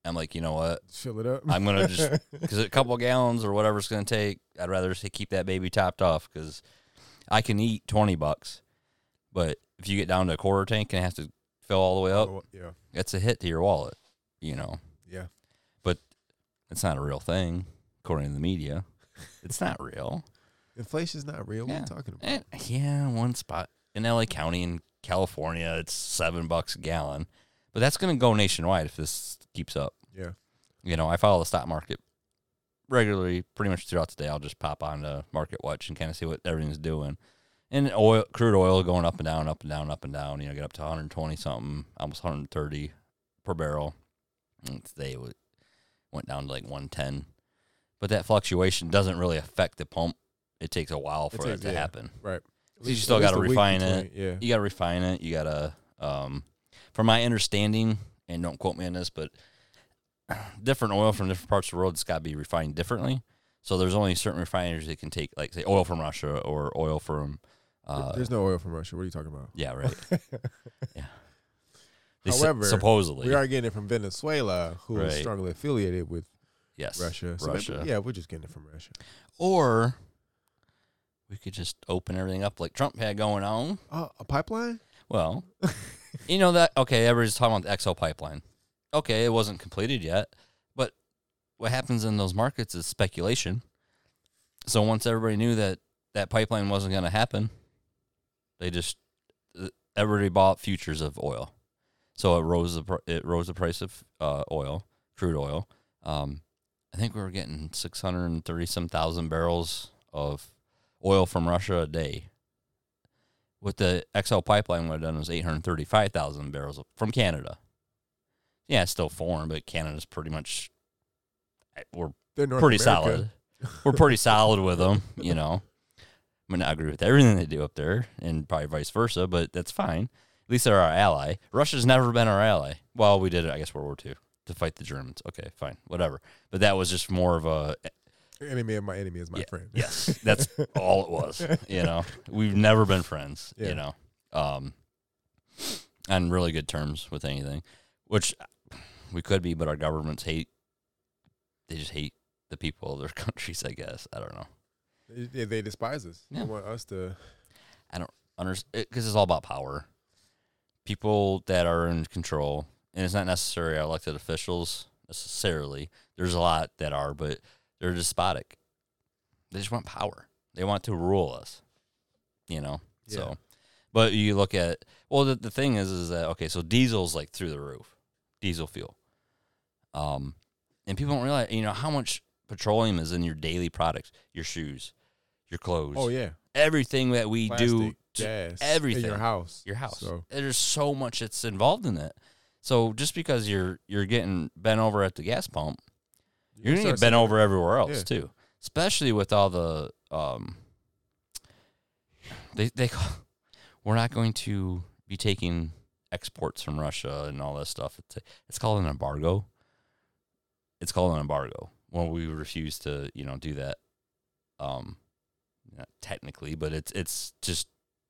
I'm like, you know what? Fill it up. I'm gonna just [LAUGHS] because a couple gallons or whatever it's gonna take. I'd rather just keep that baby topped off because I can eat twenty bucks, but if you get down to a quarter tank and it has to fill all the way up, Oh, yeah. that's a hit to your wallet. You know, Yeah. But it's not a real thing according to the media. It's not real. Inflation's not real. What are Yeah. you talking about? Eh, yeah, one spot in LA County in California, it's seven bucks a gallon, but that's going to go nationwide if this keeps up. Yeah. You know, I follow the stock market regularly, pretty much throughout the day. I'll just pop on to Market Watch and kind of see what everything's doing. And oil, crude oil going up and down, up and down, up and down. You know, get up to 120 something, almost 130 per barrel. And today it went down to like 110. But that fluctuation doesn't really affect the pump. It takes a while for takes- that to yeah. happen. Right. You still gotta refine it. Yeah. You got to refine it. You got to, um, from my understanding, and don't quote me on this, but different oil from different parts of the world, it's got to be refined differently. So there's only certain refineries that can take, like, say, oil from Russia or oil from. Uh, There's no oil from Russia. What are you talking about? yeah, right. [LAUGHS] yeah. They su- However, supposedly, We are getting it from Venezuela, who is Right. strongly affiliated with yes, Russia. So maybe- Russia. yeah, we're just getting it from Russia. Or we could just open everything up like Trump had going on. Oh, a pipeline? Well, [LAUGHS] you know that okay, everybody's talking about the XL pipeline. Okay, it wasn't completed yet, but what happens in those markets is speculation. So once everybody knew that that pipeline wasn't going to happen, they just uh, everybody bought futures of oil. So it rose the it rose the price of uh, oil, crude oil. Um, I think we were getting six hundred and thirty some thousand barrels of oil from Russia a day what the XL pipeline would have done was 835,000 barrels from Canada. Yeah, it's still foreign, but Canada's pretty much we're pretty America. solid. [LAUGHS] We're pretty solid with them, you know. I mean, I agree with everything they do up there, and probably vice versa, but that's fine. At least they're our ally. Russia's never been our ally. Well, we did it, I guess, World War II to fight the Germans. Okay, fine, whatever. But that was just more of a Enemy of my enemy is my Yeah, friend. Yes, [LAUGHS] that's all it was. You know, we've never been friends. Yeah. You know, um, on really good terms with anything, which we could be, but our governments hate. They just hate the people of their [LAUGHS] countries. I guess I don't know. They, they despise us. Yeah. They want us to. I don't understand because it's all about power. People that are in control, and it's not necessarily our elected officials necessarily. There's a lot that are, but they're despotic. They just want power. They want to rule us. You know. Yeah. So, but you look at well, the, the thing is, is that okay? So diesel's like through the roof, diesel fuel. Um, and people don't realize, you know, how much petroleum is in your daily products, your shoes, your clothes, Oh yeah. everything that we do Plastic, to gas, everything. in your house. your house. So There's so much that's involved in it. So just because you're you're getting bent over at the gas pump, you're gonna get bent over everywhere else Yeah. too. Especially with all the um, they they call, we're not going to be taking exports from Russia and all this stuff. It's it's called an embargo. It's called an embargo. Well, we refuse to you know do that. Um, not technically, but it's it's just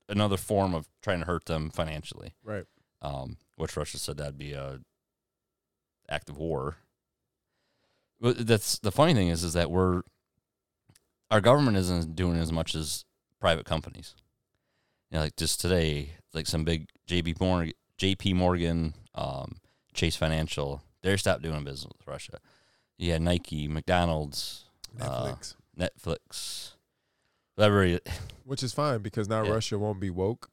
another form of trying to hurt them financially. Right. Um, which Russia said that'd be a act of war. But that's the funny thing is, is that we're our government isn't doing as much as private companies. You know, like just today, like some big JP Morgan, JP Morgan, um, Chase Financial, they stopped doing business with Russia. You had Nike, McDonald's, uh, Netflix, Netflix. Everybody, which is fine because now Yeah. Russia won't be woke.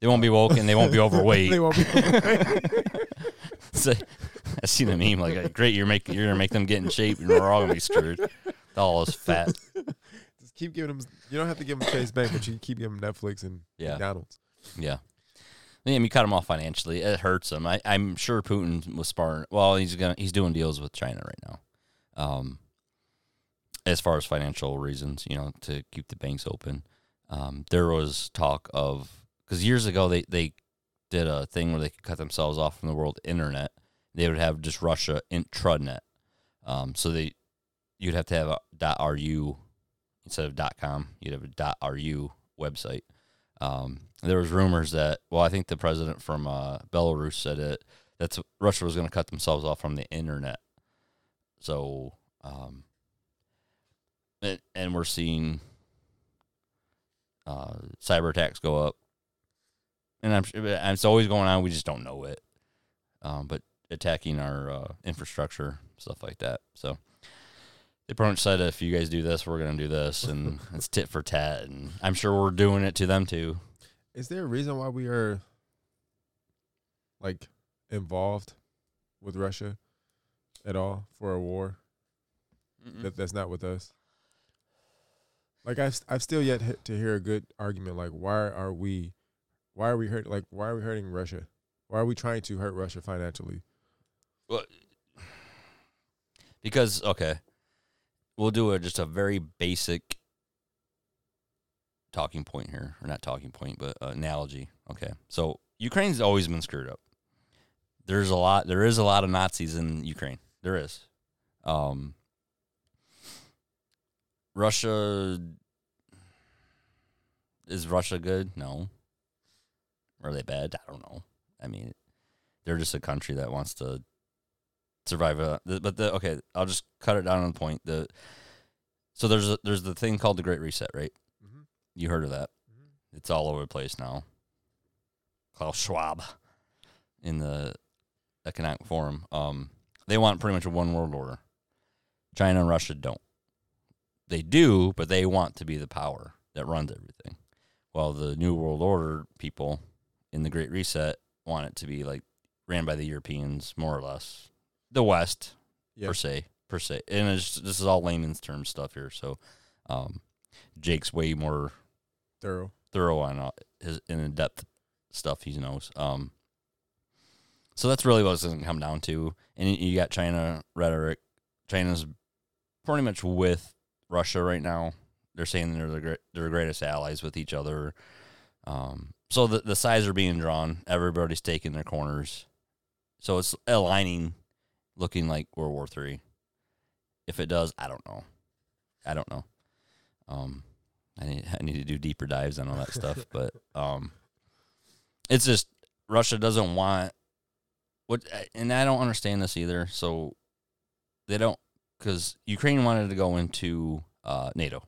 they won't be woke and they won't be [LAUGHS] overweight. they won't be. [LAUGHS] [LAUGHS] So, [LAUGHS] I seen a meme like, "Great, you're making you're gonna make them get in shape, and we're all gonna be screwed." All is fat. [LAUGHS] Just keep giving them. You don't have to give them Chase Bank, but you keep giving them Netflix and Yeah. McDonald's. Yeah. I mean, you cut them off financially. It hurts them. I, I'm sure Putin was sparring. Well, he's gonna he's doing deals with China right now, um, as far as financial reasons, you know, to keep the banks open. Um, there was talk of because years ago they they did a thing where they could cut themselves off from the world internet, they would have just Russia intranet. Um, so they you'd have to have a .ru instead of .com. You'd have a .ru website. Um, there was rumors that well, I think the president from uh, Belarus said it that's Russia was going to cut themselves off from the internet. So, um, and, and we're seeing uh, cyber attacks go up, and I'm it's always going on. We just don't know it. Um, but attacking our uh, infrastructure, stuff like that. So they pretty much said, if you guys do this, we're going to do this, and [LAUGHS] it's tit for tat. And I'm sure we're doing it to them too. Is there a reason why we are like involved with Russia at all for a war? That that's not with us. Like I've I've still yet hit to hear a good argument. Like why are we, why are we hurt? Like why are we hurting Russia? Why are we trying to hurt Russia financially? Well, because okay, we'll do a just a very basic talking point here, or not talking point, but uh, analogy. Okay, so Ukraine's always been screwed up. There's a lot. There is a lot of Nazis in Ukraine. There is. Um, Russia is Russia good? No. Are they bad? I don't know. I mean, they're just a country that wants to survive. But the okay, I'll just cut it down on the point. The so there's a, there's the thing called the Great Reset, right? Mm-hmm. You heard of that? Mhm. It's all over the place now. Klaus Schwab in the Economic Forum. Um, they want pretty much a one world order. China and Russia don't. They do, but they want to be the power that runs everything. While the New World Order people in the Great Reset want it to be like ran by the Europeans, more or less, the West Yeah. per se, per se. And it's, this is all layman's term stuff here. So, um, Jake's way more Thorough. thorough on uh, his in depth stuff he knows. Um, so that's really what it's going to come down to. And you- got China rhetoric. China's pretty much with Russia right now. They're saying they're the great, greatest allies with each other. Um, so the the sides are being drawn. Everybody's taking their corners. So it's aligning, looking like World War Three. If it does, I don't know. I don't know. Um, I need [LAUGHS] I need to do deeper dives on all that stuff, [LAUGHS] but um, it's just Russia doesn't want what, and I don't understand this either. So they don't because Ukraine wanted to go into uh, NATO.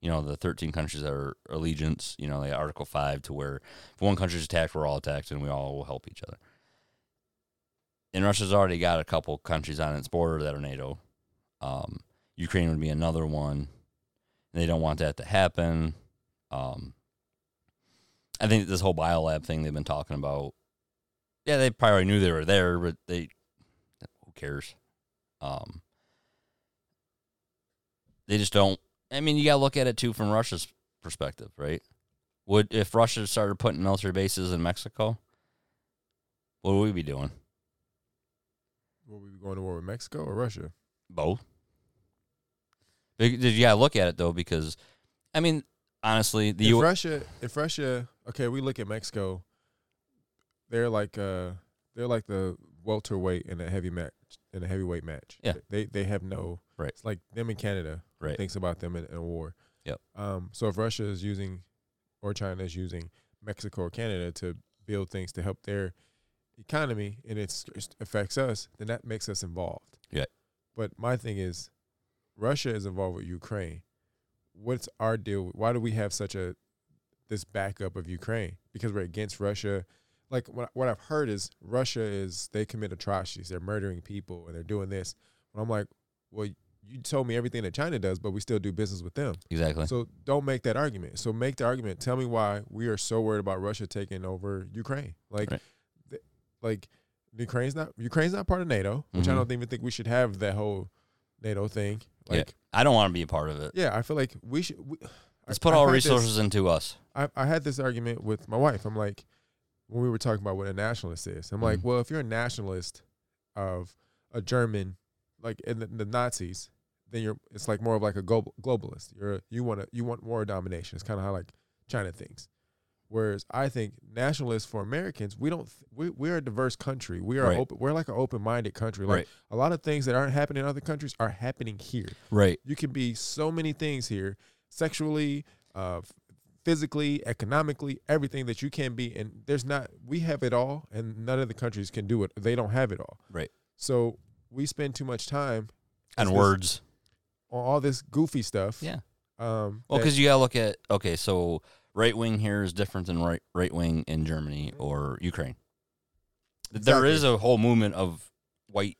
You know the thirteen countries that are allegiance. You know the Article Five to where if one country is attacked, we're all attacked, and we all will help each other. And Russia's already got a couple countries on its border that are NATO. Um, Ukraine would be another one. They don't want that to happen. Um, I think this whole biolab thing they've been talking about. Yeah, they probably knew they were there, but they who cares? Um, they just don't. I mean, you got to look at it too from Russia's perspective, right? Would if Russia started putting military bases in Mexico, what would we be doing? Were we going to war with Mexico or Russia? Both. Did you got to look at it though, because I mean, honestly, the if U- Russia, if Russia, okay, we look at Mexico. They're like uh, they're like the welterweight in a heavy match in a heavyweight match. Yeah. they they have no Right. It's like them in Canada right, thinks about them in, in a war. Yep. Um. So if Russia is using, or China is using Mexico or Canada to build things to help their economy and it's, it affects us, then that makes us involved. Yeah. But my thing is, Russia is involved with Ukraine. What's our deal? Why do we have such a this backup of Ukraine? Because we're against Russia. Like what what I've heard is Russia is they commit atrocities. They're murdering people and they're doing this. And I'm like, well, you told me everything that China does, but we still do business with them. exactly. So don't make that argument. So make the argument. Tell me why we are so worried about Russia taking over Ukraine. Like, Right. Like Ukraine's not Ukraine's not part of NATO, which I Mhm. don't even think we should have that whole NATO thing. Yeah. Like, I don't want to be a part of it. yeah, I feel like we should. We, Let's I- put all had this- resources into us. I, I had this argument with my wife. I'm like, when we were talking about what a nationalist is, I'm like, Mhm. well, if you're a nationalist of a German, like in the, the Nazis, then you're it's like more of like a global, globalist. You're you want to you want more domination. It's kind of how like China thinks. Whereas I think nationalists for Americans, we don't. th- We we're a diverse country. We are Right. open. We're like an open minded country. Like Right. a lot of things that aren't happening in other countries are happening here. Right. You can be so many things here, sexually, uh, physically, economically, everything that you can be. And there's not. We have it all, and none of the countries can do it. They don't have it all. Right. So we spend too much time And words. on all this goofy stuff. Yeah. Um. Well, because you gotta look at okay, so right wing here is different than right right wing in Germany or Ukraine. There Exactly. is a whole movement of white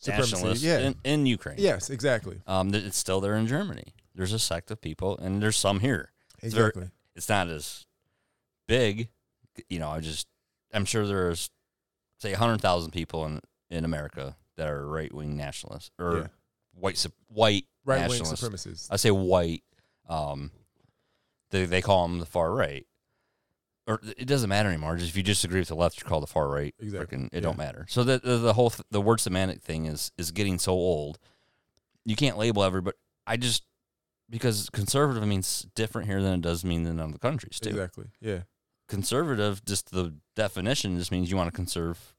Supremacy, nationalists yeah. in, in Ukraine. yes, exactly, Um, it's still there in Germany. There's a sect of people, and there's some here. Exactly. It's not as big, you know. I just, I'm sure there's, say, hundred thousand people in in America that are right wing nationalists or Yeah. white white Right wing supremacists. I say white. Um, they they call them the far right, or it doesn't matter anymore. Just if you disagree with the left, you're called the far right. Exactly, Frickin- it yeah. don't matter. So the the, the whole th- the word semantic thing is is getting so old. You can't label everybody. I just because conservative means different here than it does mean in other countries too. Exactly. Yeah. Conservative, just the definition, just means you want to conserve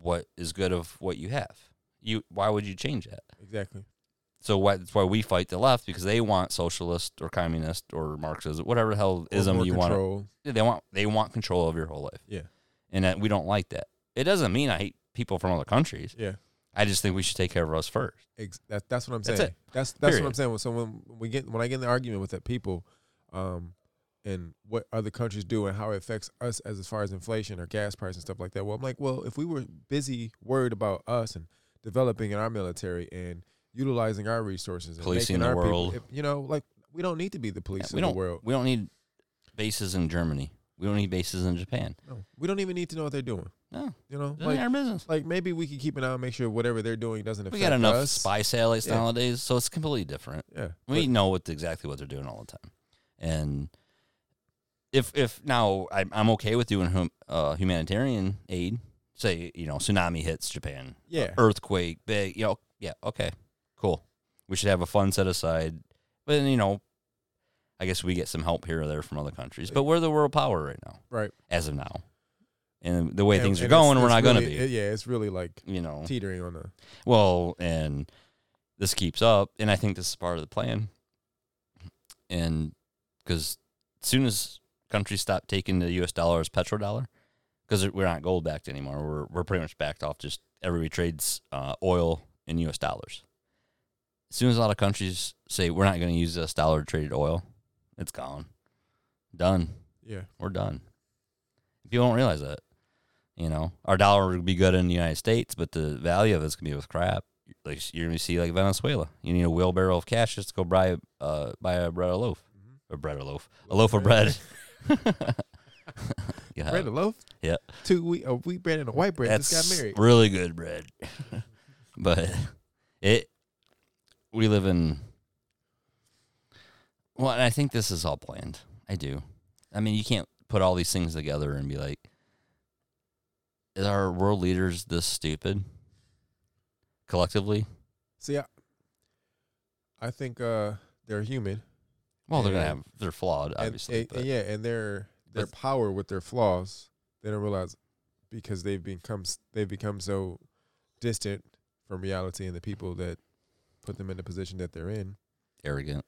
what is good of what you have. You why would you change that? Exactly. So why, that's why we fight the left because they want socialist or communist or Marxism, whatever the hell ism you want. They want they want control of your whole life, Yeah. and that we don't like that. It doesn't mean I hate people from other countries. Yeah. I just think we should take care of us first. Ex- that, that's what I'm That's saying. it. That's that's what I'm saying. So when we get when I get in the argument with that people, um, and what other countries do and how it affects us as as far as inflation or gas price and stuff like that. Well, I'm like, well, if we were busy worried about us and developing in our military and utilizing our resources, and Policing the our people- world. if- you know, like we don't need to be the police we of the don't world. we don't need bases in Germany. We don't need bases in Japan. No, we don't even need to know what they're doing. No, You know, like our business. like maybe we can keep an eye and make sure whatever they're doing doesn't affect We got enough us. spy satellites Yeah. nowadays, so it's completely different. Yeah, We know what exactly what they're doing all the time, and if if now I'm I'm okay with doing hum, uh, humanitarian aid. Say you know tsunami hits Japan, yeah, earthquake, big, you know, yeah, okay, cool. We should have a fund set aside, but you know, I guess we get some help here or there from other countries. But we're the world power right now, right. as of now, and the way And- things are and it's- going, we're it's not going to be. it- yeah, it's really like you know, teetering on the. well, and this keeps up, and I think this is part of the plan. And because as soon as countries stop taking the U.S. dollar as petrodollar, because we're not gold backed anymore, we're we're pretty much backed off. Just everybody trades uh, oil in U.S. dollars. As soon as a lot of countries say we're not going to use this dollar traded oil, it's gone, done. Yeah, We're done. People don't realize that. You know, our dollar would be good in the United States, but the value of it's gonna be with crap. Like you're gonna see like Venezuela. You need a wheelbarrow of cash just to go buy uh buy a bread a loaf. A bread a loaf. A loaf of bread. [LAUGHS] yeah. bread a loaf. yeah. two wheat a wheat bread and a white bread That's just got married. really good bread. [LAUGHS] but it we live in well, and I think this is all planned. I do. I mean, you can't put all these things together and be like, is our world leaders this stupid collectively? See, I, I think uh, they're human. Well, they're gonna have they're flawed, obviously. and, and yeah, and their their power with their flaws, they don't realize because they've become they've become so distant from reality and the people that put them in the position that they're in arrogant.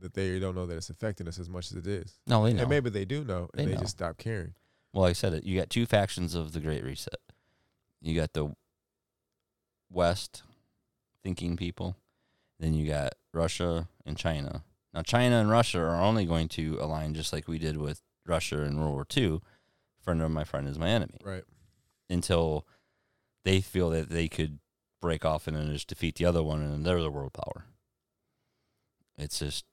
that they don't know that it's affecting us as much as it is. No, they know. And maybe they do know, They and they know. just stop caring. Well, I said it. You got two factions of the Great Reset. You got the West thinking people, then you got Russia and China. Now, China and Russia are only going to align just like we did with Russia in World War II. Friend of my friend is my enemy Right. until they feel that they could break off and then just defeat the other one, and they're the world power. It's just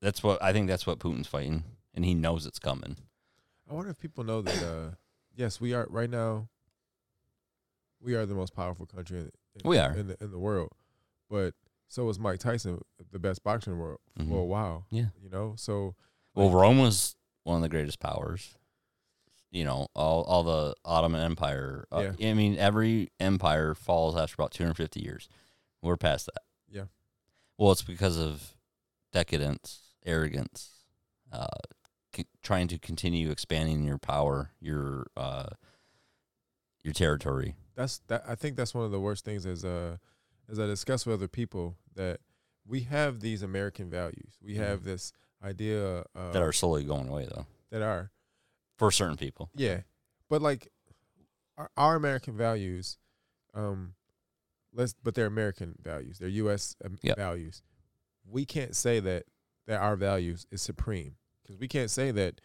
that's what I think. That's what Putin's fighting, and he knows it's coming. I wonder if people know that. Uh, yes, we are right now. We are the most powerful country in, in, We are. in the in the world, but so was Mike Tyson, the best boxer in the world Mhm. for a while. Yeah. you know. So Well, like, Rome was one of the greatest powers. You know, all all the Ottoman Empire. Uh, I mean, every empire falls after about 250 years. We're past that. Yeah. Well, it's because of decadence, arrogance, uh, c- trying to continue expanding your power, your uh, your territory. that's that I think that's one of the worst things as uh as I discuss with other people that we have these American values. We have Mhm. this idea uh, that are slowly going away though that are for certain people. yeah, but like our, our American values, um, let's but they're American values. They're U.S. um, Yep. values. We can't say that that our values is supreme because we can't say that.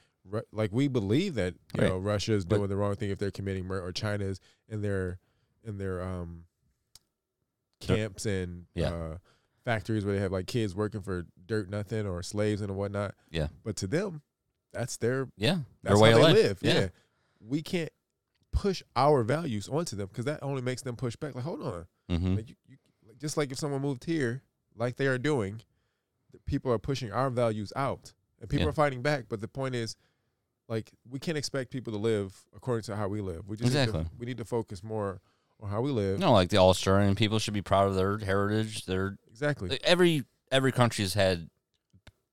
Like we believe that you Right. know Russia is But- doing the wrong thing if they're committing murder, or China is in their in their um camps and Yeah. uh, factories where they have like kids working for dirt nothing or slaves and whatnot. Yeah. But to them, that's their Yeah, that's their way how of they life. live. Yeah. We can't push our values onto them because that only makes them push back. Like, hold on. hmm Like you, you, like, just like if someone moved here, like they are doing, the people are pushing our values out, and people Yeah. are fighting back. But the point is, like, we can't expect people to live according to how we live. We just need Exactly. to, we need to focus more on how we live. No, like the Australian people should be proud of their heritage. Their Exactly. like, every every country has had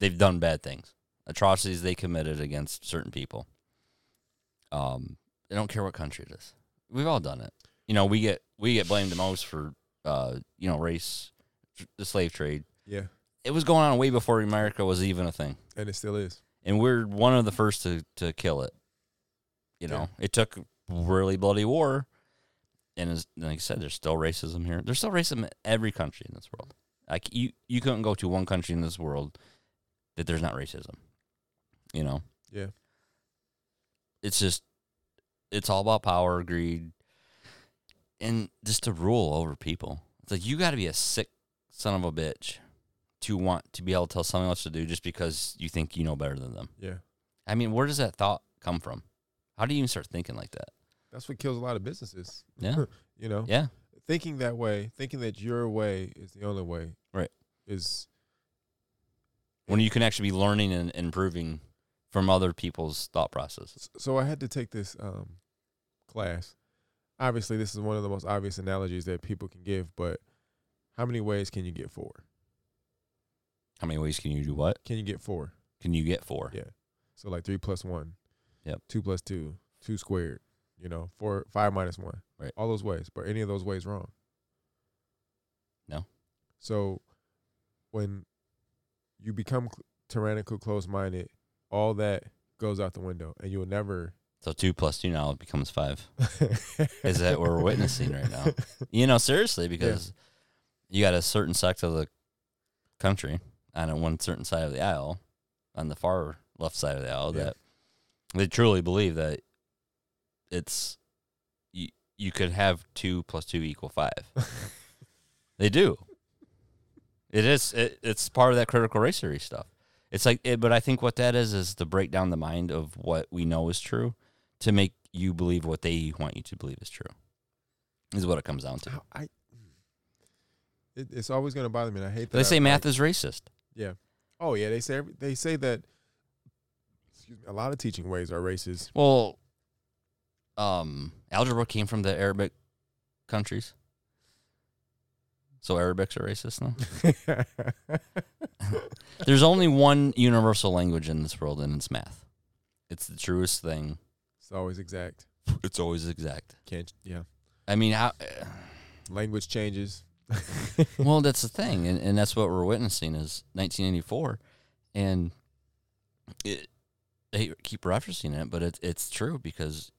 they've done bad things, atrocities they committed against certain people. Um, I don't care what country it is. We've all done it. You know, we get we get blamed the most for uh, you know, race, the slave trade. yeah, It was going on way before America was even a thing, and it still is. and we're one of the first to to kill it. You know, it took really bloody war, and as like I said, there's still racism here. There's still racism in every country in this world. Like you, you couldn't go to one country in this world that there's not racism. You know, Yeah. it's just it's all about power, greed, and just to rule over people. It's like you got to be a sick son of a bitch to want to be able to tell someone else to do just because you think you know better than them. Yeah, I mean, where does that thought come from? How do you even start thinking like that? that's what kills a lot of businesses. Yeah. [LAUGHS] you know, Yeah, thinking that way, thinking that your way is the only way, Right. Is when you can actually be learning and improving from other people's thought processes. so I had to take this um, class. Obviously, this is one of the most obvious analogies that people can give, but how many ways can you get four? How many ways can you do what? Can you get four? Can you get four? Yeah. So like three plus one. Yep. Two plus two. Two squared. You know, four five minus one. Right. All those ways. But any of those ways wrong. No. So when you become tyrannical, closed minded, all that goes out the window and you'll never So two plus two now becomes five. [LAUGHS] Is that what we're witnessing right now? You know, seriously, because you got a certain sect of the country on one certain side of the aisle, on the far left side of the aisle, Yeah. that they truly believe that it's you. You could have two plus two equal five. [LAUGHS] They do. It is. It, it's part of that critical race theory stuff. It's like, it, but I think what that is is to break down the mind of what we know is true, to make you believe what they want you to believe is true. Is what it comes down to. I, it, it's always going to bother me. And I hate that. They I- say like- math is racist. Yeah. Oh yeah, they say they say that. Excuse me. A lot of teaching ways are racist. Well, um, algebra came from the Arabic countries, so Arabics are racist now. [LAUGHS] There's only one universal language in this world, and it's math. It's the truest thing. it's always exact. It's always exact. Can't yeah. I mean, how? Uh, language changes. [LAUGHS] well, that's the thing, and, and that's what we're witnessing is 1984, and it, they keep referencing it, but it's it's true because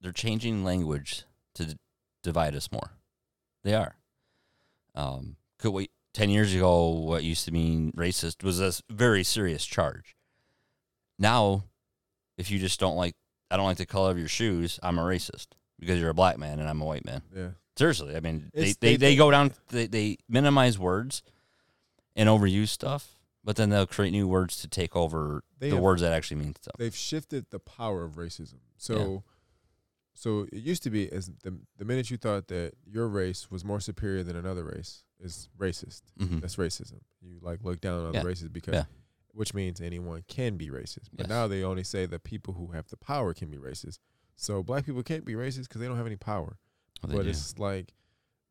they're changing language to d- divide us more. They are. Um, could we ten years ago? What used to mean racist was a very serious charge. Now, if you just don't like, I don't like the color of your shoes, I'm a racist because you're a black man and I'm a white man. Yeah. Seriously, I mean, they, they, they- they go down, they, they minimize words and overuse stuff, but then they'll create new words to take over They the have- words that actually mean stuff. They've shifted the power of racism. So so it used to be as the the minute you thought that your race was more superior than another race is racist. hmm That's racism. You like look down on Yeah. other races because Yeah. which means anyone can be racist. But Yes. now they only say that people who have the power can be racist. So black people can't be racist because they don't have any power. But do. it's like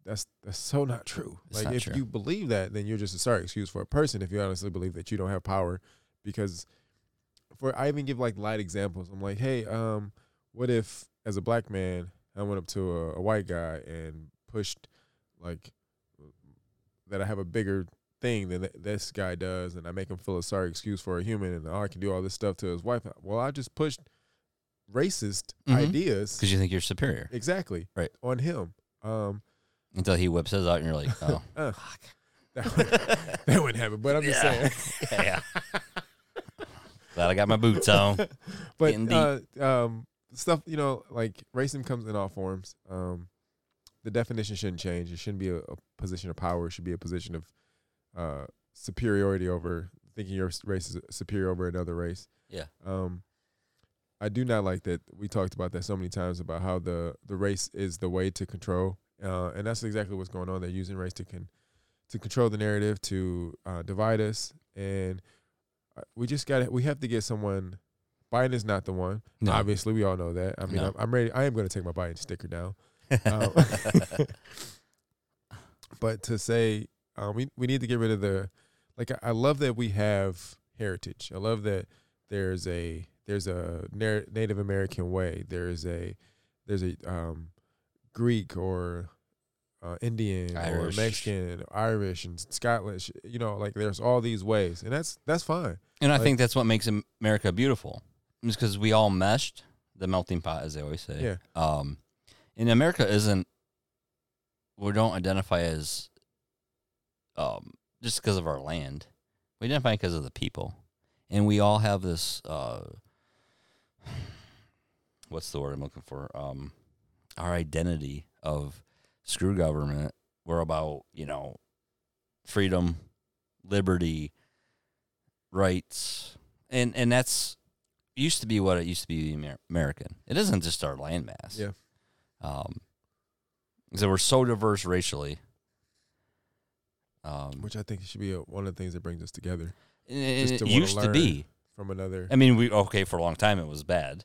that's that's so not true. It's like not if true. you believe that, then you're just a sorry excuse for a person if you honestly believe that you don't have power, because for I even give like light examples. I'm like, hey, um, what if as a black man I went up to a, a white guy and pushed like that I have a bigger thing than th- this guy does, and I make him feel a sorry excuse for a human, and oh, I can do all this stuff to his wife. Well, I just pushed racist Mhm. ideas because you think you're superior exactly Right. on him. Um, until he whips his out, and you're like, oh, [LAUGHS] uh, that, would, [LAUGHS] that wouldn't happen. But I'm just Yeah. saying. [LAUGHS] yeah. Glad I got my boots on. but uh, um, stuff you know, like racism comes in all forms. Um, the definition shouldn't change. It shouldn't be a, a position of power. It should be a position of uh, superiority over thinking your race is superior over another race. Yeah. Um, I do not like that. We talked about that so many times about how the the race is the way to control, uh, and that's exactly what's going on. They're using race to con to control the narrative, to uh, divide us, and uh, we just got we have to get someone. Biden is not the one. No. Obviously, we all know that. I mean, No. I'm, I'm ready. I am going to take my Biden sticker down. [LAUGHS] Um, [LAUGHS] but to say uh, we we need to get rid of the like I, I love that we have heritage. I love that there's a there's a Native American way. There's a there's a um, Greek or uh, Indian Irish. or Mexican, Irish and Scottish. You know, like there's all these ways, and that's that's fine. And I Like- think that's what makes America beautiful. Because we all meshed the melting pot, as they always say. Yeah. Um, and America isn't. We don't identify as. Um, just because of our land, we identify because of the people, and we all have this. Uh, [SIGHS] what's the word I'm looking for? Um, our identity of screw government. We're about you know, freedom, liberty, rights, and and that's used to be what it used to be Amer- American. It isn't just our landmass. Yeah. Um, so we're so diverse racially. Um, Which I think should be a, one of the things that brings us together and just it to wanna used to be. from another. I mean, we okay for a long time. It was bad.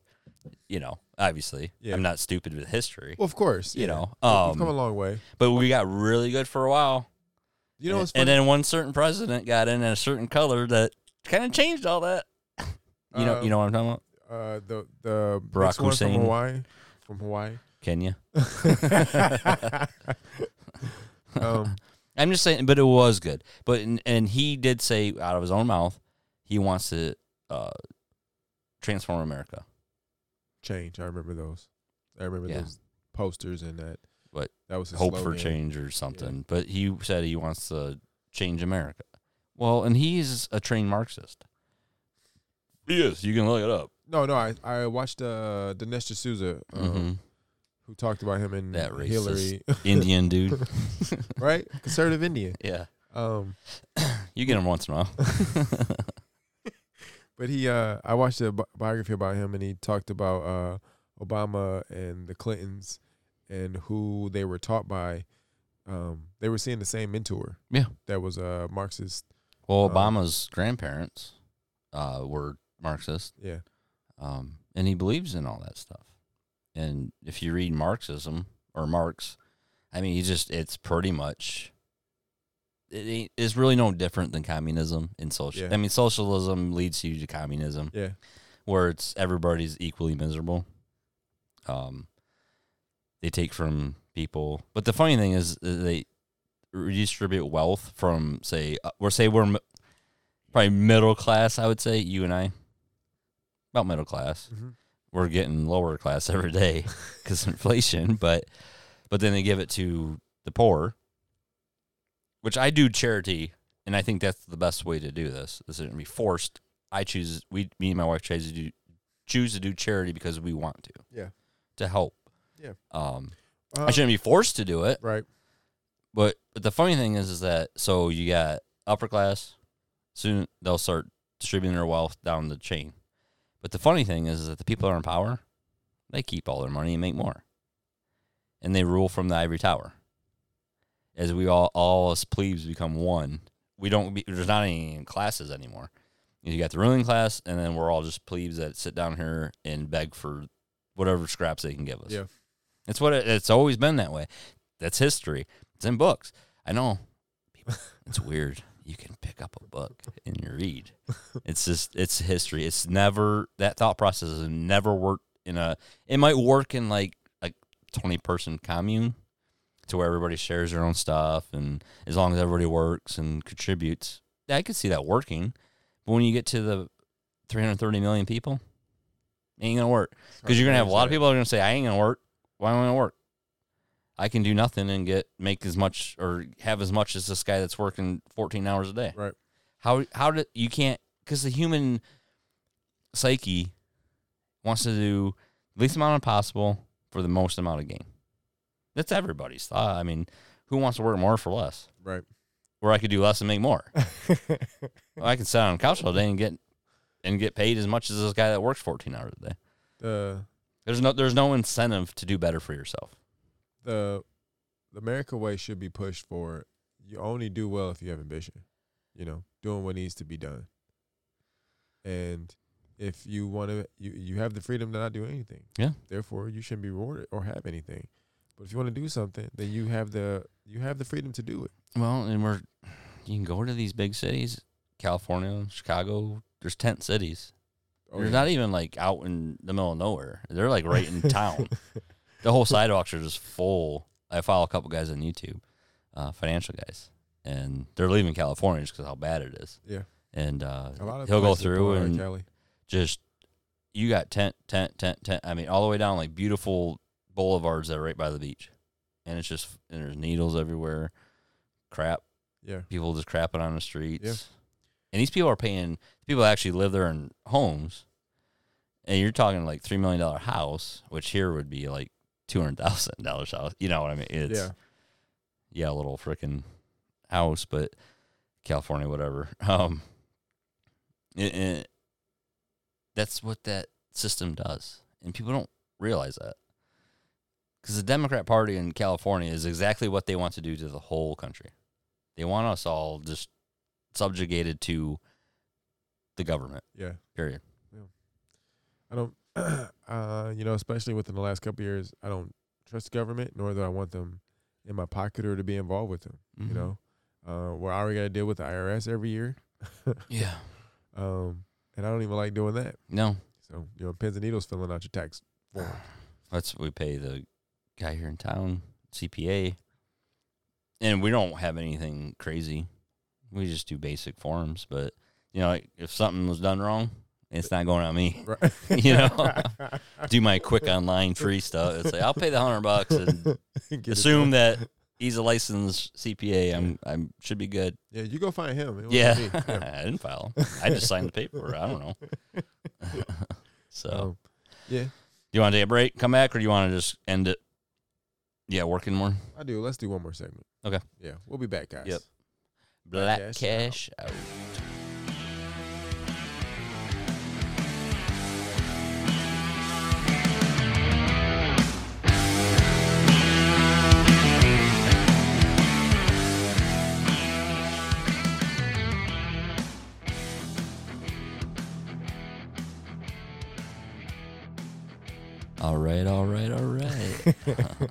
You know, obviously, Yeah. I'm not stupid with history. Well, of course, you yeah. know, We- we've come a um, long way. but we got really good for a while. You know what's and then one certain president got in a certain color that kind of changed all that. You know, you know what I'm talking about? uh, the the Barack one Hussein. from Hawaii, from Hawaii. Kenya. [LAUGHS] [LAUGHS] um, I'm just saying, but it was good. But and, and he did say out of his own mouth, he wants to uh, transform America. change. I remember those. I remember Yeah. those posters and that. But that was his hope for change or something. But he said he wants to change America. Well, and he's a trained Marxist. He is. You can look it up. No, no. I I watched uh, Dinesh D'Souza, um, Mhm. who talked about him and That racist. Hillary, [LAUGHS] Indian dude. [LAUGHS] right? Conservative Indian. yeah. Um, [COUGHS] You get him once in a while. [LAUGHS] But he, uh, I watched a bi- biography about him, and he talked about uh, Obama and the Clintons and who they were taught by. Um, they were seeing the same mentor. Yeah. that was a Marxist. well, Um, Obama's grandparents uh, were Marxist. Yeah, um, and he believes in all that stuff. And if you read Marxism or Marx, I mean, he just it's pretty much it ain't, it's really no different than communism in social. Yeah. I mean, socialism leads you to communism, yeah, where it's everybody's equally miserable. Um, they take from people, but the funny thing is uh, they redistribute wealth from say uh, we're say we're probably middle class. I would say you and I about middle class Mhm. we're getting lower class [LAUGHS] every day because inflation. But but then they give it to the poor, which I do charity, and I think that's the best way to do this. This isn't be forced. I choose. We me and my wife choose to do choose to do charity because we want to. Yeah. To help. Yeah. Um, Uh, I shouldn't be forced to do it. right. But but the funny thing is, is that so you got upper class, soon they'll start distributing their wealth down the chain. But the funny thing is, is that the people that are in power, they keep all their money and make more, and they rule from the ivory tower. As we all all us plebes become one, we don't. Be, there's not any classes anymore. You got the ruling class, and then we're all just plebes that sit down here and beg for whatever scraps they can give us. Yeah. It's what it, it's always been that way. That's history. It's in books. I know. People, [LAUGHS] it's weird. You can pick up a book and you read. [LAUGHS] it's just it's history. It's never that thought process has never worked in a. It might work in like a twenty person commune, to where everybody shares their own stuff, and as long as everybody works and contributes, I could see that working. But when you get to the three hundred thirty million people, it ain't gonna work because you're gonna have a lot of people that are gonna say, "I ain't gonna work. Why am I gonna work? I can do nothing and get make as much or have as much as this guy that's working 14 hours a day." Right. How how did you can't because the human psyche wants to do the least amount of possible for the most amount of gain. That's everybody's thought. I mean, who wants to work more for less? Right. Where I could do less and make more. Well, [LAUGHS] I can sit on a couch all day and get and get paid as much as this guy that works 14 hours a day. the There's no there's no incentive to do better for yourself. The the America way should be pushed for you only do well if you have ambition. You know, doing what needs to be done. And if you want to, you you have the freedom to not do anything. Yeah. Therefore, you shouldn't be rewarded or have anything. But if you want to do something, then you have the you have the freedom to do it. Well, and we're you can go to these big cities, California, Chicago. There's tent cities. Oh, They're yeah. not even like out in the middle of nowhere. They're like right in town. [LAUGHS] The whole sidewalks are just full. I follow a couple guys on YouTube, uh, financial guys, and they're leaving California just because how bad it is. Yeah. And uh, A lot of he'll go through and Cali. just you got tent, tent, tent, tent. I mean, all the way down like beautiful boulevards that are right by the beach, and it's just and there's needles everywhere, crap. Yeah. People just crapping on the streets. Yeah. And these people are paying. People actually live there in homes, and you're talking like three million dollar house, which here would be like two hundred thousand dollars house. You know what I mean? It's yeah. yeah, a little freaking house, but California, whatever. [LAUGHS] Um, it, it, that's what that system does, and people don't realize that because the Democrat Party in California is exactly what they want to do to the whole country. They want us all just subjugated to the government. Yeah. Period. I don't, [CLEARS THROAT] uh, you know, especially within the last couple years, I don't trust government, nor do I want them in my pocket or to be involved with them. Mhm. You know, uh, we're already got to deal with the IRS every year, Yeah. [LAUGHS] um, and I don't even like doing that. No, So, you know, pins and needles filling out your tax [SIGHS] form. That's we pay the guy here in town CPA, and we don't have anything crazy. We just do basic forms, but you know, like, if something was done wrong, it's not going on me. [LAUGHS] Right. [LAUGHS] You know, [LAUGHS] do my quick online free stuff. It's like I'll pay the hundred bucks and assume that he's a licensed CPA. I'm I'm should be good. Yeah, you go find him. It Yeah, me. Yeah. I didn't file. I just signed the paper. I don't know. so, Um, yeah, Do you want to take a break, come back, or do you want to just end it? Yeah, working more. I do. Let's do one more segment. Okay. Yeah, we'll be back, guys. Yep. Black Cash cash out. All right, all right, all right.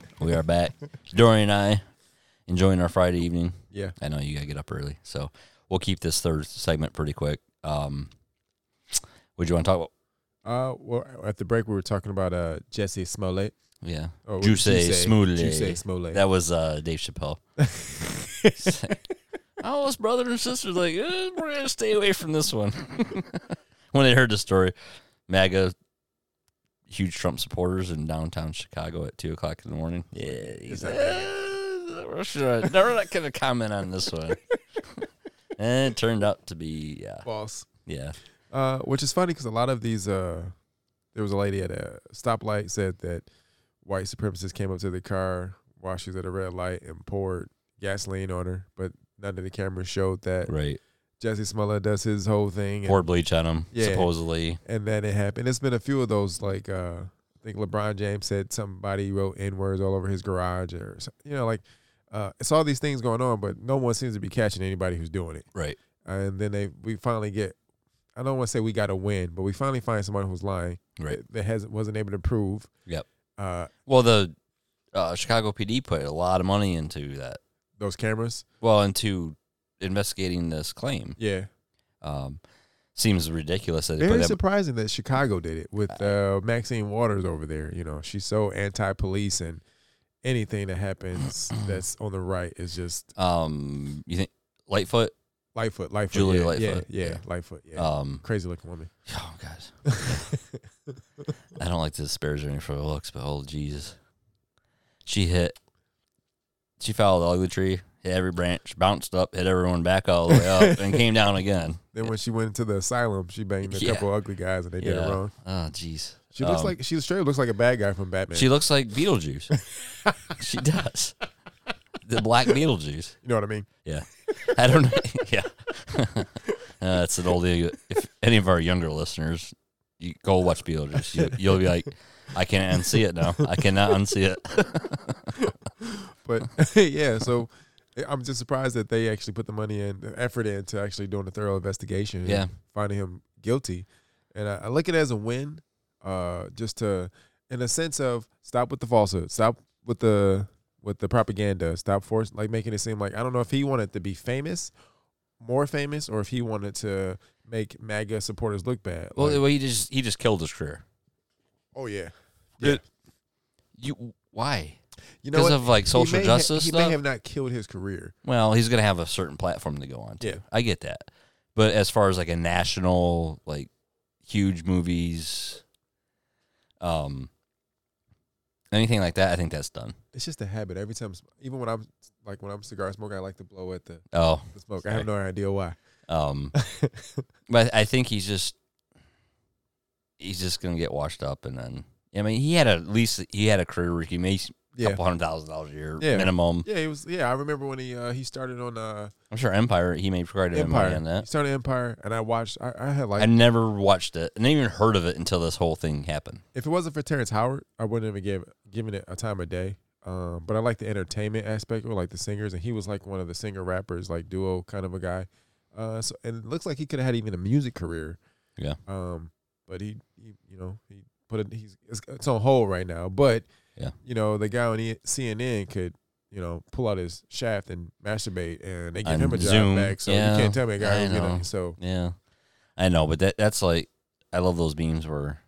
[LAUGHS] we are back. Dorian and I enjoying our Friday evening. Yeah. I know you gotta get up early, so we'll keep this third segment pretty quick. Um, what do you want to talk about? Uh, well, at the break we were talking about uh Jussie Smollett. Yeah, Oh, Juice Smollett. Juice Smollett. that was uh, Dave Chappelle. [LAUGHS] [LAUGHS] oh, his brother and sister's like, eh, we're gonna stay away from this one. when they heard the story, MAGA, huge Trump supporters in downtown Chicago at two o'clock in the morning. Yeah, he's like, eh, we're sure- not gonna comment on this one. and [LAUGHS] it turned out to be, yeah, False. yeah, Uh, which is funny because a lot of these, uh, there was a lady at a stoplight said that white supremacists came up to the car while she was at a red light and poured gasoline on her, but none of the cameras showed that right. Jussie Smollett does his whole thing. And, Poured bleach on him, Yeah. supposedly. and then it happened. It's been a few of those, like, uh, I think LeBron James said somebody wrote N words all over his garage or, you know, like, uh, it's all these things going on, but no one seems to be catching anybody who's doing it. Right. and then they we finally get I don't want to say we got a win, but we finally find someone who's lying Right. that, that hasn't wasn't able to prove. Yep. Uh, Well, the uh, Chicago PD put a lot of money into that. those cameras. Well, into investigating this claim. Yeah. Um, seems ridiculous that Very that. surprising that Chicago did it with uh, Maxine Waters over there. You know, she's so anti-police, and anything that happens [CLEARS THROAT] that's on the right is just Um, you think Lightfoot? Lightfoot, Lightfoot, Julia yeah, Lightfoot, yeah, yeah, yeah. Lightfoot, yeah, Um, crazy looking woman. oh god, [LAUGHS] I don't like to disparage her for her looks, but oh Jesus, she hit. She fouled the ugly tree, hit every branch, bounced up, hit everyone back all the way up, [LAUGHS] and came down again. Then when she went into the asylum, she banged a Yeah. couple ugly guys, and they did it wrong. Oh jeez. She looks Um, like she straight looks like a bad guy from Batman. She looks like Beetlejuice. [LAUGHS] she does. The black Beetlejuice. you know what I mean? Yeah. I don't know. [LAUGHS] Yeah. uh, that's an oldie. If any of our younger listeners, you go watch Beetlejuice. You, you'll be like, I can't unsee it now. I cannot unsee it. But yeah, so I'm just surprised that they actually put the money and the effort into actually doing a thorough investigation. and Yeah. finding him guilty, and I, I look at it as a win, uh, just to, in a sense of stop with the falsehood, stop with the with the propaganda, stop force like making it seem like I don't know if he wanted to be famous, more famous, or if he wanted to make MAGA supporters look bad. Well, Like, well, he just he just killed his career. oh yeah, It- You why? You know Because of like He social ha- justice he stuff. may have not killed his career. Well, he's gonna have a certain platform to go on. To. Yeah. I get that. But as far as like a national, like huge movies, um, anything like that, I think that's done. It's just a habit. Every time, even when I'm like when I'm cigar smoking, I like to blow at the, Oh, the smoke. I have no idea why. um, [LAUGHS] but I think he's just he's just gonna get washed up, and then I mean, he had a, at least he had a career where he made Yeah, couple hundred thousand dollars a year Yeah. minimum. yeah. He was. Yeah, I remember when he uh, he started on uh, I'm sure Empire he made quite a bit of money Empire. on He started Empire, and I watched. I, I had like I never watched it, and even heard of it until this whole thing happened. if it wasn't for Terrence Howard, I wouldn't even give given it a time of day. Um, but I like the entertainment aspect, or like the singers, and he was like one of the singer rappers, like duo kind of a guy. Uh, so and it looks like he could have had even a music career. Yeah. Um, but he, he you know, he put it. He's it's, it's on hold right now. But Yeah. you know, the guy on E- CNN could. You know, pull out his shaft and masturbate, and they give him a job Zoom. back. So Yeah, you can't tell me a guy I who's gonna. Uh, so Yeah, I know, but that that's like I love those memes where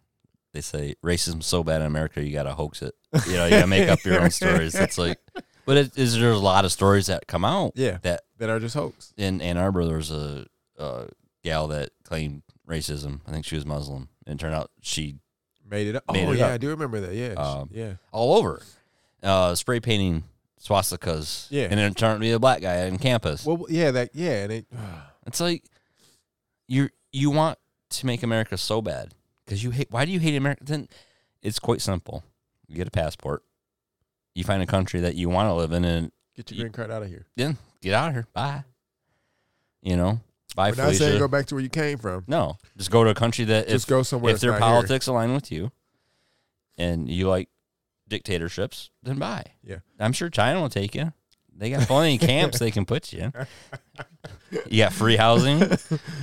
they say racism's so bad in America you gotta hoax it. You know, you gotta make up your own [LAUGHS] stories. It's like, but it is there's a lot of stories that come out yeah, that that are just hoax. in Ann Arbor there was a, a gal that claimed racism. I think she was Muslim, and it turned out she Made it up. Made oh it yeah, up. I do remember that. Yeah, Um, yeah. all over uh, spray painting swastikas. Yeah. and then it turned to be a black guy on campus. Well, yeah, that yeah, and it. [SIGHS] It's like you you want to make America so bad because you hate. Why do you hate America? Then it's quite simple. You get a passport. You find a country that you want to live in, and Get your You- green card out of here. then get out of here. Bye. You know, bye, We're not saying go back to where you came from. no, just go to a country that Just if go somewhere. if their not here. politics align with you, and you like dictatorships, then bye. Yeah. I'm sure China will take you. They got plenty of [LAUGHS] camps they can put you in. You got free housing. You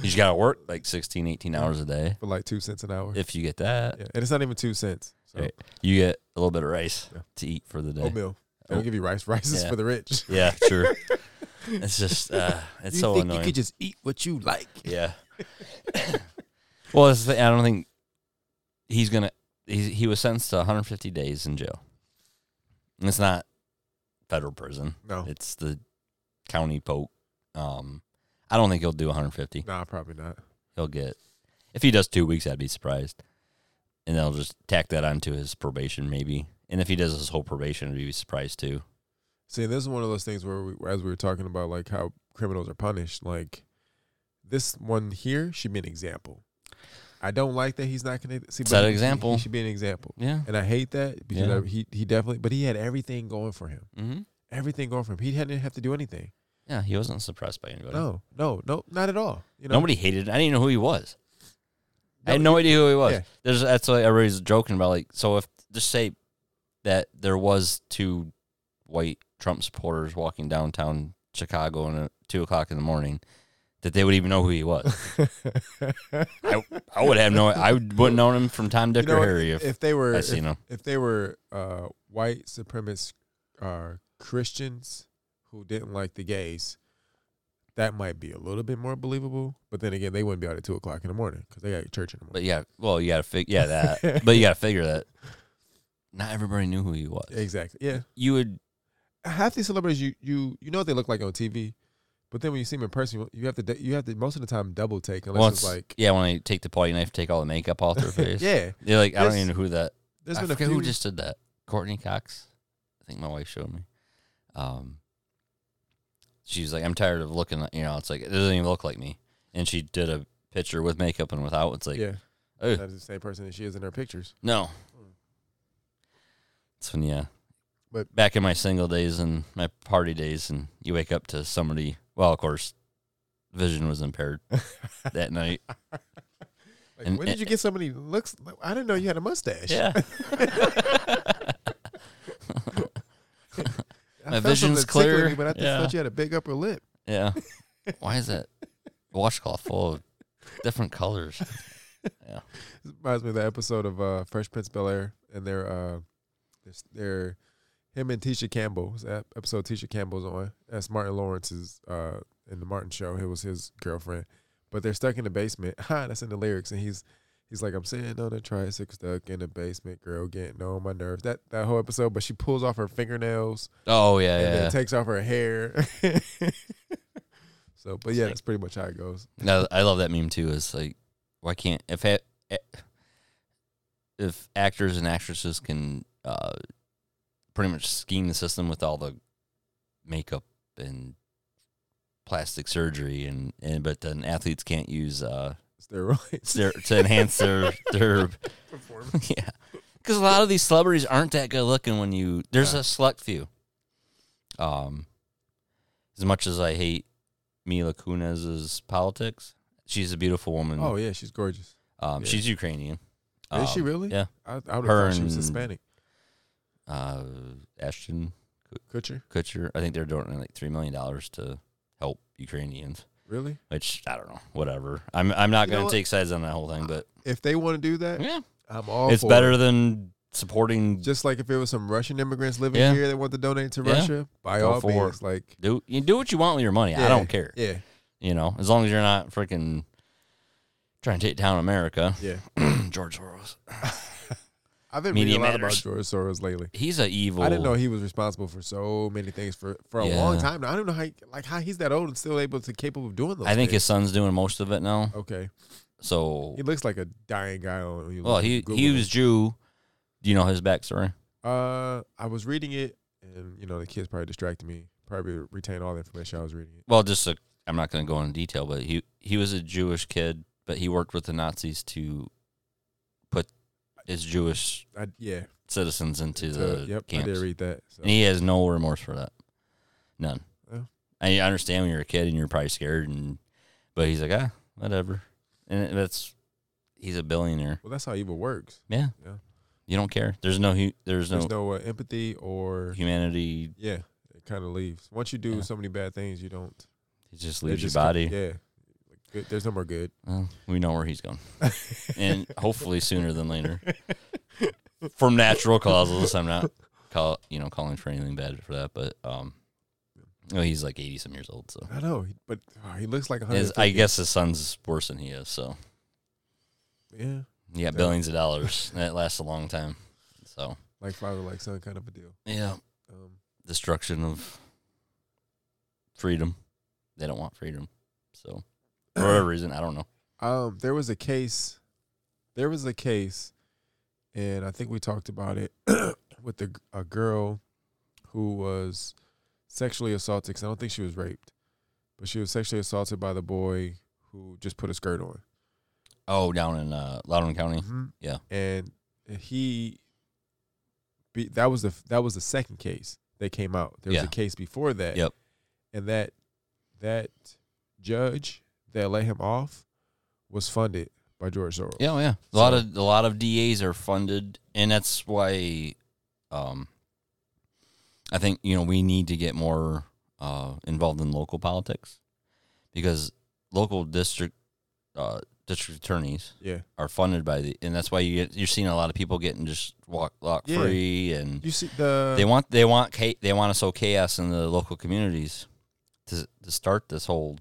just got to work like 16, 18 hours a day. for like two cents an hour. If you get that, yeah, and it's not even two cents. So Right. you get a little bit of rice to eat for the day. oatmeal. They don't Oh. give you rice. Rice is Yeah. for the rich. Yeah, sure. [LAUGHS] it's just uh, [LAUGHS] it's you so think annoying. you could just eat what you like? yeah. [LAUGHS] well, the, I don't think he's gonna. He he was sentenced to 150 days in jail. And it's not federal prison. No, It's the county poke. Um, I don't think he'll do 150. nah, probably not. He'll get if he does two weeks, I'd be surprised. And they'll just tack that onto his probation, maybe. And if he does his whole probation, I'd be surprised too. See, this is one of those things where, we, as we were talking about, like how criminals are punished. Like this one here should be an example. I don't like that he's not going to see. but an example. He should be an example, Yeah. and I hate that because Yeah. I, he he definitely, but he had everything going for him. Mm-hmm. Everything going for him. He didn't have to do anything. Yeah, he wasn't suppressed by anybody. No, no, no, not at all. You know, Nobody hated. I didn't even know who he was. I had No, no idea who he was. yeah. There's that's what everybody's joking about. Like, so if just say that there was two white Trump supporters walking downtown Chicago at two o'clock in the morning, that they would even know who he was. [LAUGHS] I, I would have no. I wouldn't know him from Tom, Dick, You know or? Harry if, if they were I if, seen him. if they were uh, white supremacist uh, Christians who didn't like the gays, that might be a little bit more believable. But then again, they wouldn't be out at two o'clock in the morning because they got church in the morning. But yeah, well, you got to figure, yeah, that. [LAUGHS] but you got to figure that not everybody knew who he was. exactly. Yeah, You would, half these celebrities, you you you know what they look like on TV, but then when you see them in person, you- have to you have to most of the time double take unless once, it's like yeah, when I take the potty knife, take all the makeup off their [LAUGHS] face. yeah. They're like, I don't even know who that. There's I been a few. who just did that. Courteney Cox. I think my wife showed me. Um, she was like, I'm tired of looking. You know, it's like it doesn't even look like me. And she did a picture with makeup and without. It's like, yeah, that is the same person that she is in her pictures. no. It's when yeah. But- back in my single days and my party days, and you wake up to somebody. Well, of course, vision was impaired [LAUGHS] that night. Like, And- when did you get somebody looks? I didn't know you had a mustache. Yeah. [LAUGHS] [LAUGHS] My vision's clear. but I just Yeah. thought you had a big upper lip. Yeah. Why is that washcloth full of different colors? This reminds me of the episode of uh, Fresh Prince Bel Air, and they're uh, they're, they're him and Tisha Campbell. episode Tisha Campbell's on. That's Martin Lawrence's uh, in the Martin show. It was his girlfriend, but they're stuck in the basement. [LAUGHS] Ha, that's in the lyrics, and he's he's like, I'm sitting on a tricycle stuck in the basement, girl getting on my nerves. That that whole episode, but she pulls off her fingernails Oh yeah, and yeah. then takes off her hair. [LAUGHS] so, but yeah, like- that's pretty much how it goes. No, I love that meme too. It's like, why can't if if actors and actresses can uh, pretty much scheme the system with all the makeup and plastic surgery and, and but then athletes can't use uh Steroids. [LAUGHS] their to enhance their their performance. [LAUGHS] [LAUGHS] yeah because a lot of these celebrities aren't that good looking when you there's Yeah. a select few um as much as i hate mila kunis's politics she's a beautiful woman Oh yeah, she's gorgeous. um yeah. she's ukrainian Is she Um, really? yeah I, I would have Her thought she was Hispanic. Uh ashton Kutcher? kutcher i think they're doing like three million dollars to help ukrainians Really? which i don't know whatever i'm i'm not You gonna take sides on that whole thing but If they want to do that, yeah I'm all it's better it. than supporting Just like if it was some Russian immigrants living Yeah. here that want to donate to Yeah. Russia, by Go all means, like do you do what you want with your money i don't care yeah, You know, as long as you're not freaking trying to take down America. yeah. [CLEARS THROAT] George Soros. [LAUGHS] I've been Media reading a lot about. George Soros lately. He's an evil. I didn't know he was responsible for so many things for for a Yeah. long time. Now I don't know how he, like how he's that old and still able to capable of doing those. I think his son's doing most of it now. okay. So, He looks like a dying guy on. well, he Google he was Jew. Do you know his backstory? Uh, I was reading it, and you know the kids probably distracted me. Probably retain all the information I was reading. It. Well, just i I'm not going to go into detail, but he he was a Jewish kid, but he worked with the Nazis to put his Jewish I, yeah, citizens into So, the yep, I did read that. So. and he has no remorse for that. None. Yeah. I understand when you're a kid and you're probably scared, and but he's like, ah, whatever, and that's he's a billionaire. well, that's how evil works. Yeah. Yeah. You don't care. There's no hu- there's no, There's no uh, empathy or humanity. yeah, it kind of leaves. Once you do Yeah. so many bad things, you don't. It just it leaves just your body. Yeah, Like, good, there's no more good. Well, we know where he's going, [LAUGHS] and hopefully sooner than later. [LAUGHS] From natural causes, I'm not call you know calling for anything bad for that, but um, well, he's like 80 some years old, so I know, but oh, he looks like a hundred. I guess his son's worse than he is. So yeah, yeah, billions of dollars. [LAUGHS] That lasts a long time. So like father, like son, kind of a deal. yeah, Um, destruction of freedom. They don't want freedom. So for whatever reason, I don't know. [CLEARS THROAT] Um, there was a case. There was a case, and I think we talked about it [CLEARS THROAT] with the, a girl who was sexually assaulted. 'cause I don't think she was raped, but she was sexually assaulted by the boy who just put a skirt on. Oh, down in uh, Loudoun County. Mhm. Yeah. and he. Be, that was the that was the second case that came out. There was Yeah. a case before that. Yep. And that that judge that let him off was funded by George Soros. Yeah, oh, yeah. A lot of a lot of DAs are funded, and that's why, um, I think you know we need to get more uh, involved in local politics because local district uh, district attorneys Yeah. are funded by the, and that's why you get, you're seeing a lot of people getting just walk lock Yeah. free, and You see the they want they want they want to sow chaos in the local communities to to start this whole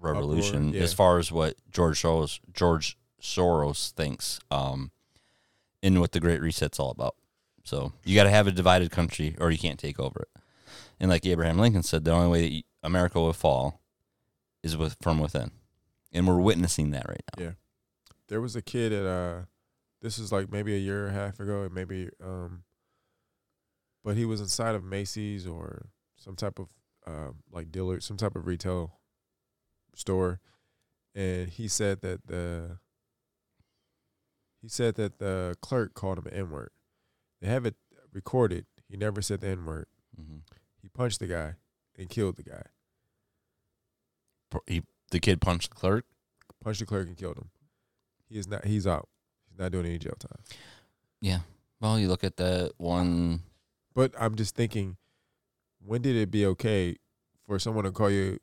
revolution yeah. as far as what George Soros George Soros thinks, um, and what the Great Reset's all about. So you got to have a divided country, or you can't take over it. And like Abraham Lincoln said, the only way that America will fall is with from within, and we're witnessing that right now. Yeah. There was a kid at uh this is like maybe a year and a half ago, maybe um but he was inside of Macy's or some type of uh, like dealer, some type of retail store, and he said that the he said that the clerk called him an N word. They have it recorded. He never said the N word. hmm He punched the guy and killed the guy. He, the kid punched the clerk. Punched the clerk and killed him. He is not. He's out. He's not doing any jail time. Yeah. Well, you look at that one. But I'm just thinking, when did it be okay for someone to call you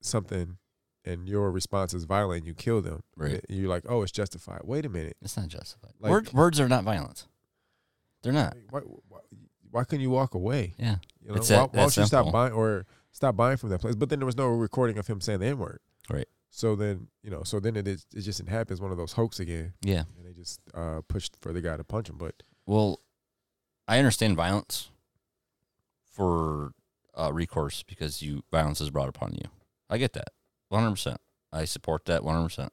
something and your response is violent and you kill them? Right. You're like, oh, it's justified. Wait a minute. It's not justified. Like- Word, words are not violence. They're not. Why, why, why couldn't you walk away? Yeah. You know, It's why, that- why don't you stop buying or stop buying from that place? But then there was no recording of him saying the N word. Right. So then, you know, so then it is, it just happens one of those hoax again, Yeah. and they just uh, pushed for the guy to punch him. But Well, I understand violence for uh, recourse because you violence is brought upon you. I get that, one hundred percent. I support that one hundred percent.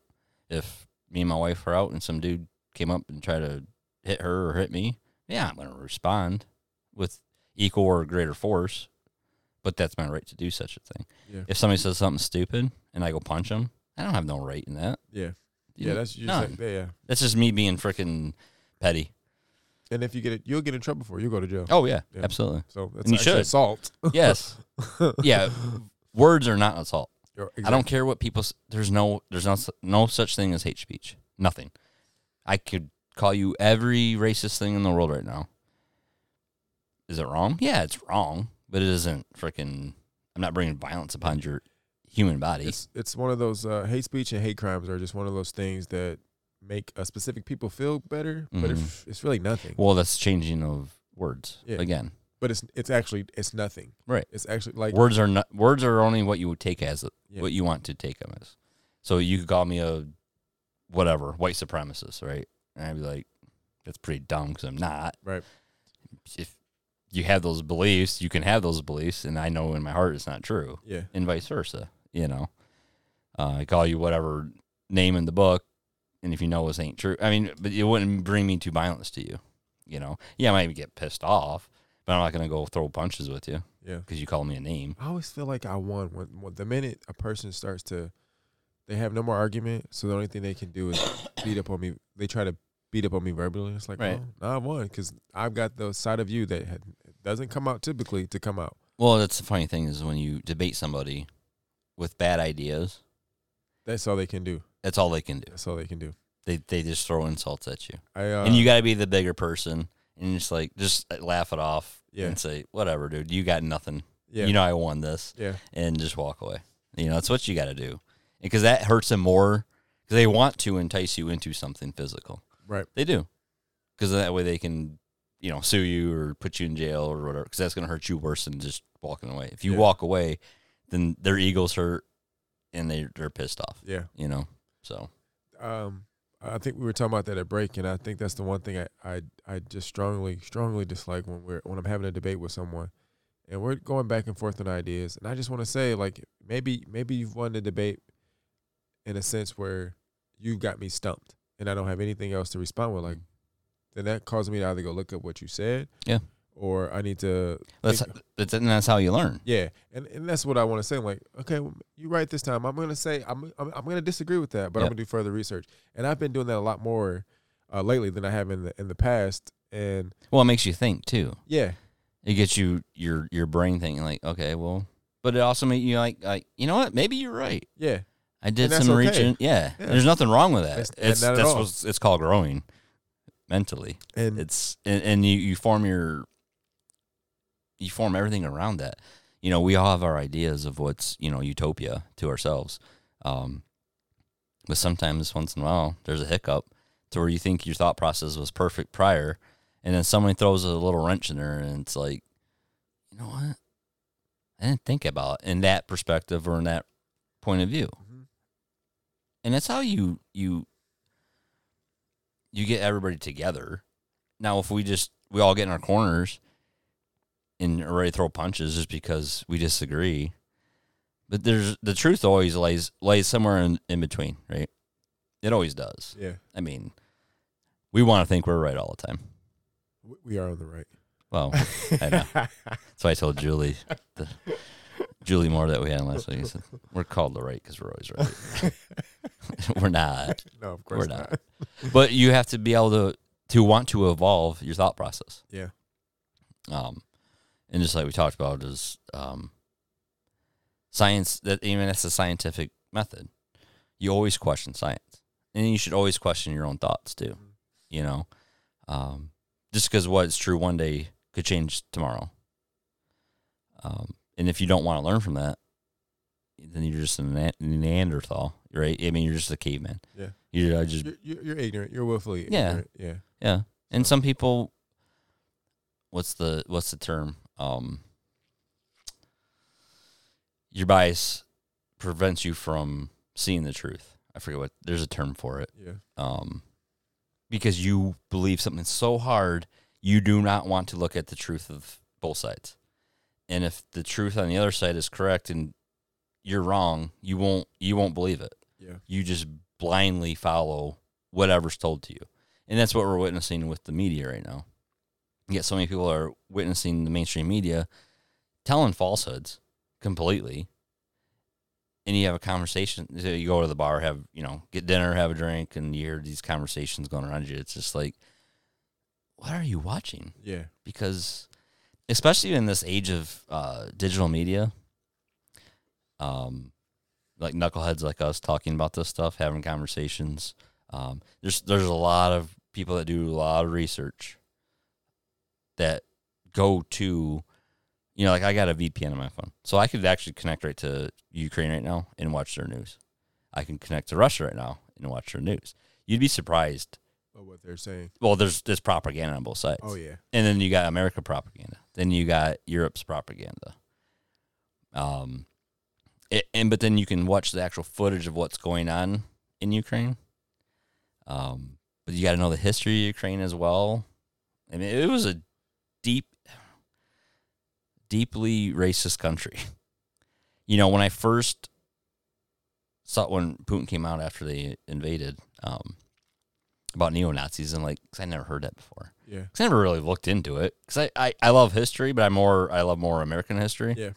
If me and my wife are out and some dude came up and tried to hit her or hit me, yeah, I'm gonna respond with equal or greater force. But that's my right to do such a thing. yeah, If somebody says something stupid and I go punch them, I don't have no right in that. yeah, You yeah. know, That's just, yeah, yeah. That's just me being freaking petty. And if you get it, you'll get in trouble for it. You'll go to jail. Oh yeah, Yeah. absolutely. So that's And you should. assault. Yes. [LAUGHS] yeah. Words are not assault. Exactly. I don't care what people. There's no. There's no. No such thing as hate speech. Nothing. I could call you every racist thing in the world right now. Is it wrong? Yeah, it's wrong, but it isn't freaking. I'm not bringing violence upon your human body. It's it's one of those uh, hate speech and hate crimes are just one of those things that make a specific people feel better, but if, it's really nothing. well, that's changing of words Yeah. again. But it's it's actually it's nothing. Right. It's actually like words are not. Words are only what you would take as Yeah. what you want to take them as. So you could call me a whatever white supremacist, right? And I'd be like, that's pretty dumb because I'm not. Right. If you have those beliefs, you can have those beliefs, and I know in my heart it's not true, yeah, and vice versa. You know, uh, I call you whatever name in the book, and if you know this ain't true, I mean, but it wouldn't bring me to violence to you. You know, yeah, I might get pissed off, but I'm not gonna go throw punches with you yeah. because you call me a name. I always feel like I won when, when the minute a person starts to they have no more argument, so the only thing they can do is [COUGHS] beat up on me. They try to beat up on me verbally. It's like, Right. oh, I won because I've got the side of you that had, doesn't come out typically to come out. Well, that's the funny thing is when you debate somebody with bad ideas, That's all they can do. that's all they can do. That's all they can do. They they just throw insults at you, I uh, and you got to be the bigger person, and just like just laugh it off Yeah. and say whatever, dude. You got nothing. yeah, You know I won this, yeah, and just walk away. You know that's what you got to do, because that hurts them more because they want to entice you into something physical. right. They do, because that way they can, you know, sue you or put you in jail or whatever. Because that's going to hurt you worse than just walking away. If you Yeah. walk away, then their egos hurt, and they they're pissed off. Yeah. You know, so um I think we were talking about that at break, and I think that's the one thing I, I I just strongly strongly dislike when we're when I'm having a debate with someone, and we're going back and forth on ideas, and I just want to say like maybe maybe you've won the debate in a sense where you've got me stumped, and I don't have anything else to respond with, like then that causes me to either go look up what you said, Yeah. Or I need to that's that's and that's how you learn. yeah, and, and that's what I want to say. I'm like, okay, you're right this time. I'm gonna say I'm I'm, I'm gonna disagree with that, but I'm gonna do further research. And I've been doing that a lot more uh, lately than I have in the in the past. And Well, it makes you think too. yeah, It gets you your your brain thinking like, okay, well, but it also makes you like, like you know what? Maybe you're right. yeah, I did some okay. reaching. Yeah, Yeah. there's nothing wrong with that. It's- It's, and not at that's what it's called growing mentally. and It's and, and you you form your you form everything around that. You know, we all have our ideas of what's you know utopia to ourselves, um, but sometimes once in a while there's a hiccup to where you think your thought process was perfect prior, and then somebody throws a little wrench in there, and it's like, you know what? I didn't think about it in that perspective or in that point of view. Mhm. and that's how you you you get everybody together. Now, if we just we all get in our corners and are ready to throw punches just because we disagree, but there's the truth always lays lays somewhere in, in between, right? It always does. Yeah, I mean, we want to think we're right all the time. we are the right. Well, I know. [LAUGHS] That's why I told Julie, the, Julie Moore that we had last week. Said, we're called the right because we're always right. [LAUGHS] we're not, no, of course We're not. not. [LAUGHS] but you have to be able to to want to evolve your thought process. Yeah, Um, and just like we talked about, is um, science that even that's a scientific method. You always question science, and you should always question your own thoughts too. You know, um, just because what's true one day could change tomorrow. Um, and if you don't want to learn from that, then you're just a Neanderthal, right? I mean, you're just a caveman. Yeah. You're uh, just you're, you're, ignorant. You're willfully Yeah. ignorant. Yeah, yeah, and So- some people, what's the what's the term? Um, your bias prevents you from seeing the truth. I forget what there's a term for it. yeah, Um, because you believe something so hard, you do not want to look at the truth of both sides. And if the truth on the other side is correct and you're wrong, you won't you won't believe it yeah, you just blindly follow whatever's told to you. And that's what we're witnessing with the media right now. Yet so many people are witnessing the mainstream media telling falsehoods completely. And you have a conversation, you go to the bar, have, you know, get dinner, have a drink, and you hear these conversations going around you. It's just like, what are you watching? yeah, because especially in this age of uh, digital media, um, like knuckleheads like us talking about this stuff, having conversations. Um, there's there's a lot of people that do a lot of research that go to, you know, like I got a VPN on my phone, so I could actually connect right to Ukraine right now and watch their news. I can connect to Russia right now and watch their news. You'd be surprised. oh, what they're saying. Well, there's there's propaganda on both sides. Oh yeah, And then you got America propaganda. Then you got Europe's propaganda. Um, it, and but then you can watch the actual footage of what's going on in Ukraine. Um, but you got to know the history of Ukraine as well. I mean, it was a deep, deeply racist country. [LAUGHS] You know, when I first saw when Putin came out after they invaded, um, about neo Nazis and like, 'cause I never heard that before. yeah, 'Cause I never really looked into it because I, I, I love history, but I more I love more American history. Yeah.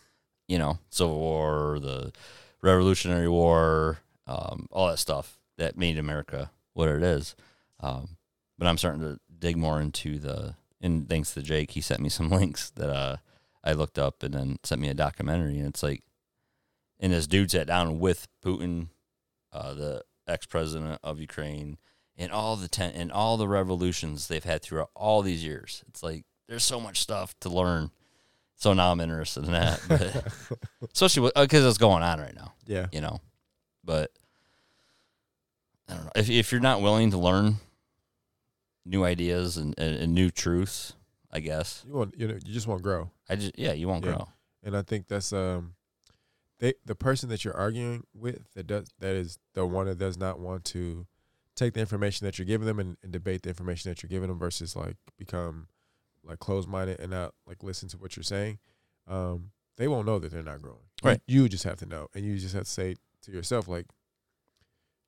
you know, Civil War, the Revolutionary War, um, all that stuff that made America what it is. Um, but I'm starting to dig more into the. And thanks to Jake, he sent me some [LAUGHS] links that uh, I looked up, and then sent me a documentary, and it's like, and this dude sat down with Putin, uh, the ex president of Ukraine, and all the ten and all the revolutions they've had throughout all these years. It's like there's so much stuff to learn. So now I'm interested in that, but [LAUGHS] especially because it's going on right now, yeah, you know. But I don't know if if you're not willing to learn new ideas and, and, and new truths, I guess you want you know you just want to grow, I just yeah you won't Yeah. grow. and I think that's um, they the person that you're arguing with that does that is the one that does not want to take the information that you're giving them and, and debate the information that you're giving them versus like become like closed minded and not like listen to what you're saying. Um, they won't know that they're not growing. You- Right. You, just have to know, and you just have to say to yourself like,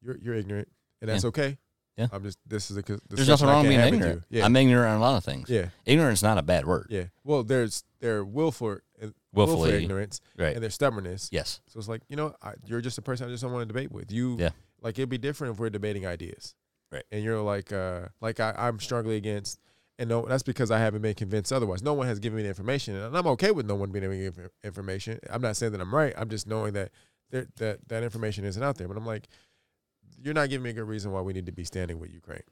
you're you're ignorant, and that's Yeah. okay. Yeah. I'm just this is a this There's nothing wrong with being ignorant. Yeah. I'm ignorant on a lot of things. yeah. Ignorance is not a bad word. Yeah. Well, there's their willful and Willfully, willful ignorance right? and their stubbornness. Yes. So it's like you know, I, you're just a person I just don't want to debate with. You, Yeah. Like it'd be different if we're debating ideas, Right. And you're like, uh, like I, I'm struggling against, and no, that's because I haven't been convinced otherwise. No one has given me the information, and I'm okay with no one being able to give information. I'm not saying that I'm right. I'm just knowing that there, that that information isn't out there. But I'm like, you're not giving me a good reason why we need to be standing with Ukraine.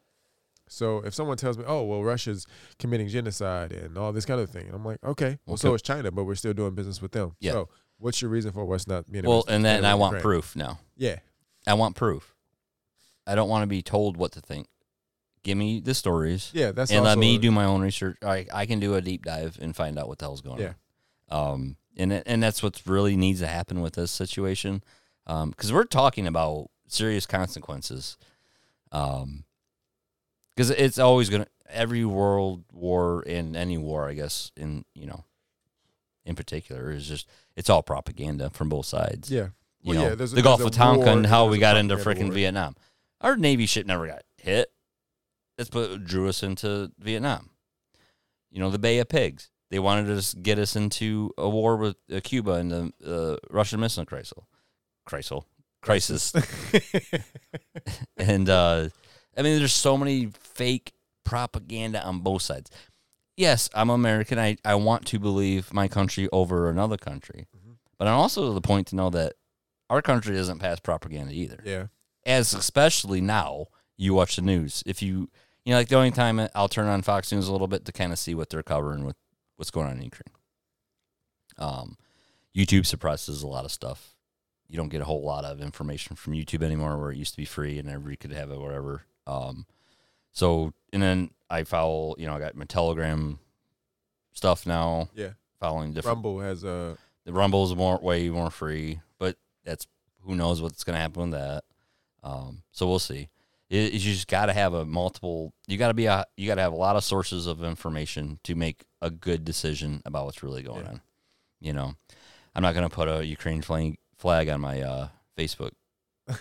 So if someone tells me, "Oh, well, Russia's committing genocide and all this kind of thing," and I'm like, "Okay, well, so is China, but we're still doing business with them." Yeah. So what's your reason for what's not being? Well, and then I want Ukraine? proof now. Yeah, I want proof. I don't want to be told what to think. Give me the stories yeah, that's and let me a- do my own research. I I can do a deep dive and find out what the hell's going Yeah. on. Um, and and that's what really needs to happen with this situation. Um, because we're talking about serious consequences. Um, because it's always gonna every world war in any war, I guess, in you know, in particular, is just it's all propaganda from both sides. Yeah. You Well, know, yeah, there's a- the Gulf of Tonkin, and how we got into freaking. Vietnam. Our Navy ship never got hit. That's what drew us into Vietnam. You know, the Bay of Pigs. They wanted to get us into a war with uh, Cuba and the uh, Russian Missile Crisis. Crisis. Crisis. [LAUGHS] [LAUGHS] and uh, I mean, there's so many fake propaganda on both sides. Yes, I'm American. I, I want to believe my country over another country. Mhm. But I'm also to the point to know that our country doesn't pass propaganda either. yeah. As especially now, you watch the news. If you, you know, like the only time I'll turn on Fox News a little bit to kind of see what they're covering with what's going on in Ukraine. Um, YouTube suppresses a lot of stuff. You don't get a whole lot of information from YouTube anymore, where it used to be free and everybody could have it, whatever. Um, so and then I follow, you know, I got my Telegram stuff now, Yeah. following different. Rumble has a The Rumble's more way more free, but that's who knows what's going to happen with that. Um, so we'll see. It, you just got to have a multiple. You got to be a. You got to have a lot of sources of information to make a good decision about what's really going Yeah. on. You know, I'm not going to put a Ukraine flag flag on my uh, Facebook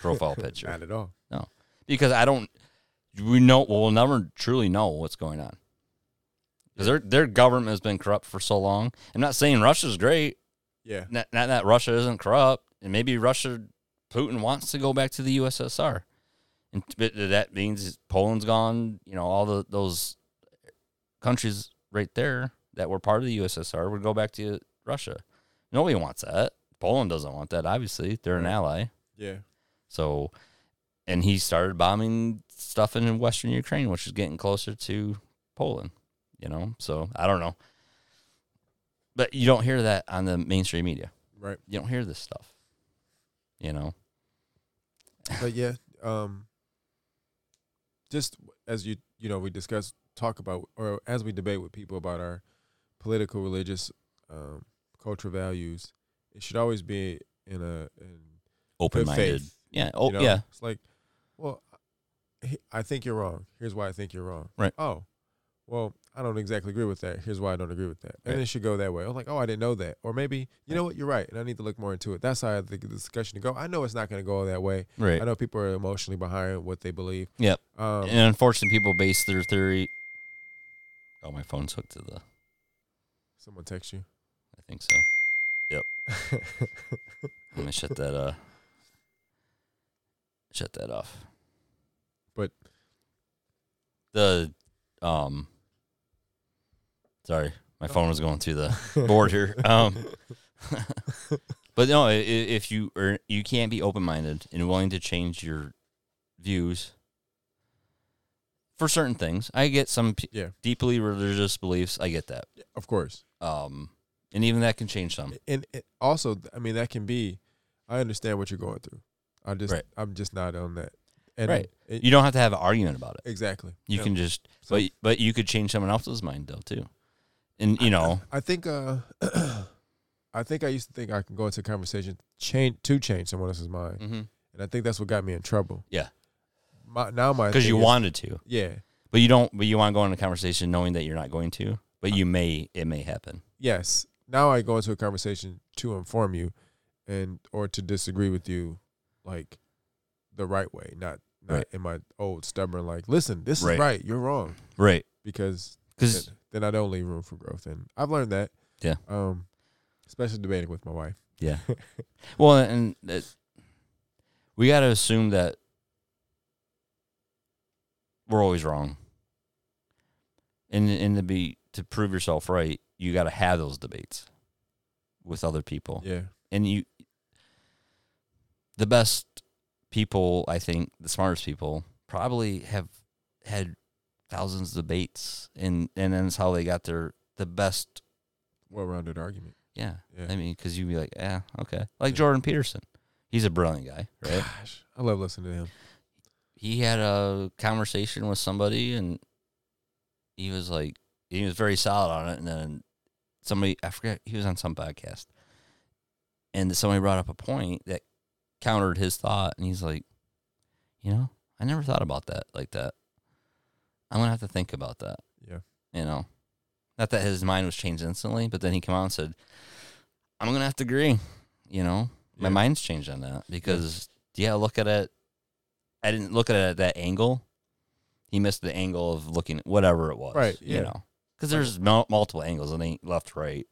profile [LAUGHS] picture Not at all. No, because I don't. We know we'll never truly know what's going on because their their government has been corrupt for so long. I'm not saying Russia's great. Yeah. Not, not that Russia isn't corrupt, and maybe Russia, Putin wants to go back to the USSR, and but that means Poland's gone. You know, all the those countries right there that were part of the USSR would go back to Russia. Nobody wants that. Poland doesn't want that. Obviously, they're an ally. Yeah. So, and he started bombing stuff in Western Ukraine, which is getting closer to Poland. You know, so I don't know, but you don't hear that on the mainstream media. Right. You don't hear this stuff. You know, But yeah, um just as you you know, we discuss talk about or as we debate with people about our political, religious, um, cultural values, it should always be in a in open minded. Yeah. Oh, you know? yeah. It's like, well, I think you're wrong. Here's why I think you're wrong. Right. Oh, well, I don't exactly agree with that. Here's why I don't agree with that. And Right. it should go that way. I'm like, oh, I didn't know that. Or maybe, you know what, you're right. And I need to look more into it. That's how I think the discussion to go. I know it's not going to go that way. Right. I know people are emotionally behind what they believe. Yep. Um, and unfortunately, people base their theory. Oh, my phone's hooked to the. someone text you. I think so. [LAUGHS] Let me shut that. Uh. Shut that off. But- the um. Sorry, my phone was going through the [LAUGHS] board here. Um, [LAUGHS] but no, if you are, you can't be open minded and willing to change your views for certain things. I get some p- Yeah. deeply religious beliefs. I get that. of course. Um, and even that can change some. And it also, I mean, that can be, I understand what you're going through. I just, Right. I'm just not on that. And Right. it- You don't have to have an argument about it. exactly. You Yeah. can just, So- but but you could change someone else's mind though too. And you know, I think uh [CLEARS THROAT] I think I used to think I can go into a conversation change to change someone else's mind. And I think that's what got me in trouble. Yeah. My now my because you is- wanted to, Yeah. but you don't. But you want to go into a conversation knowing that you're not going to, but you may. It may happen. Yes. Now I go into a conversation to inform you and or to disagree with you like the right way, not not Right. in my old stubborn like, listen, this Right. is right, you're wrong. Right. Because Because then, then I don't leave room for growth. And I've learned that. Yeah. Um especially debating with my wife. yeah. [LAUGHS] well, and it, we got to assume that we're always wrong. And and to be to prove yourself right, you got to have those debates with other people. Yeah. and you the best people i think the smartest people probably have had thousands of debates and and then that's how they got their the best Well rounded argument. yeah, Yeah. i mean because you'd be like yeah okay like Yeah. jordan peterson he's a brilliant guy right Gosh. I love listening to him. he had a conversation with somebody and he was like he was very solid on it and then somebody i forget he was on some podcast and somebody brought up a point that countered his thought and he's like You know, I never thought about that like that. I'm gonna have to think about that. Yeah. You know, not that his mind was changed instantly, but then he came out and said, "I'm gonna have to agree." You know, my mind's changed on that because yeah, look at it. I didn't look at it at that angle. He missed the angle of looking at whatever it was. Right, You know, because there's mul- multiple angles. and ain't left, right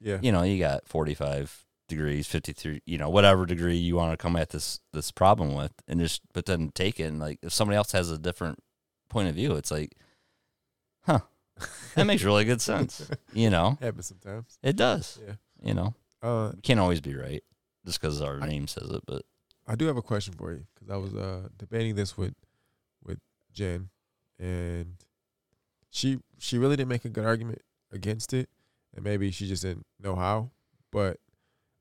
Yeah. you know, you got 45 degrees, 53, you know, whatever degree you want to come at this this problem with and just but then take it and like if somebody else has a different point of view, it's like huh. That makes really good sense. [LAUGHS] You know, Happens sometimes. it does. Yeah. You know, Uh, we can't always be right just because our I- name says it, but I do have a question for you because I was uh, debating this with with Jen, and she she really didn't make a good argument against it, and maybe she just didn't know how. But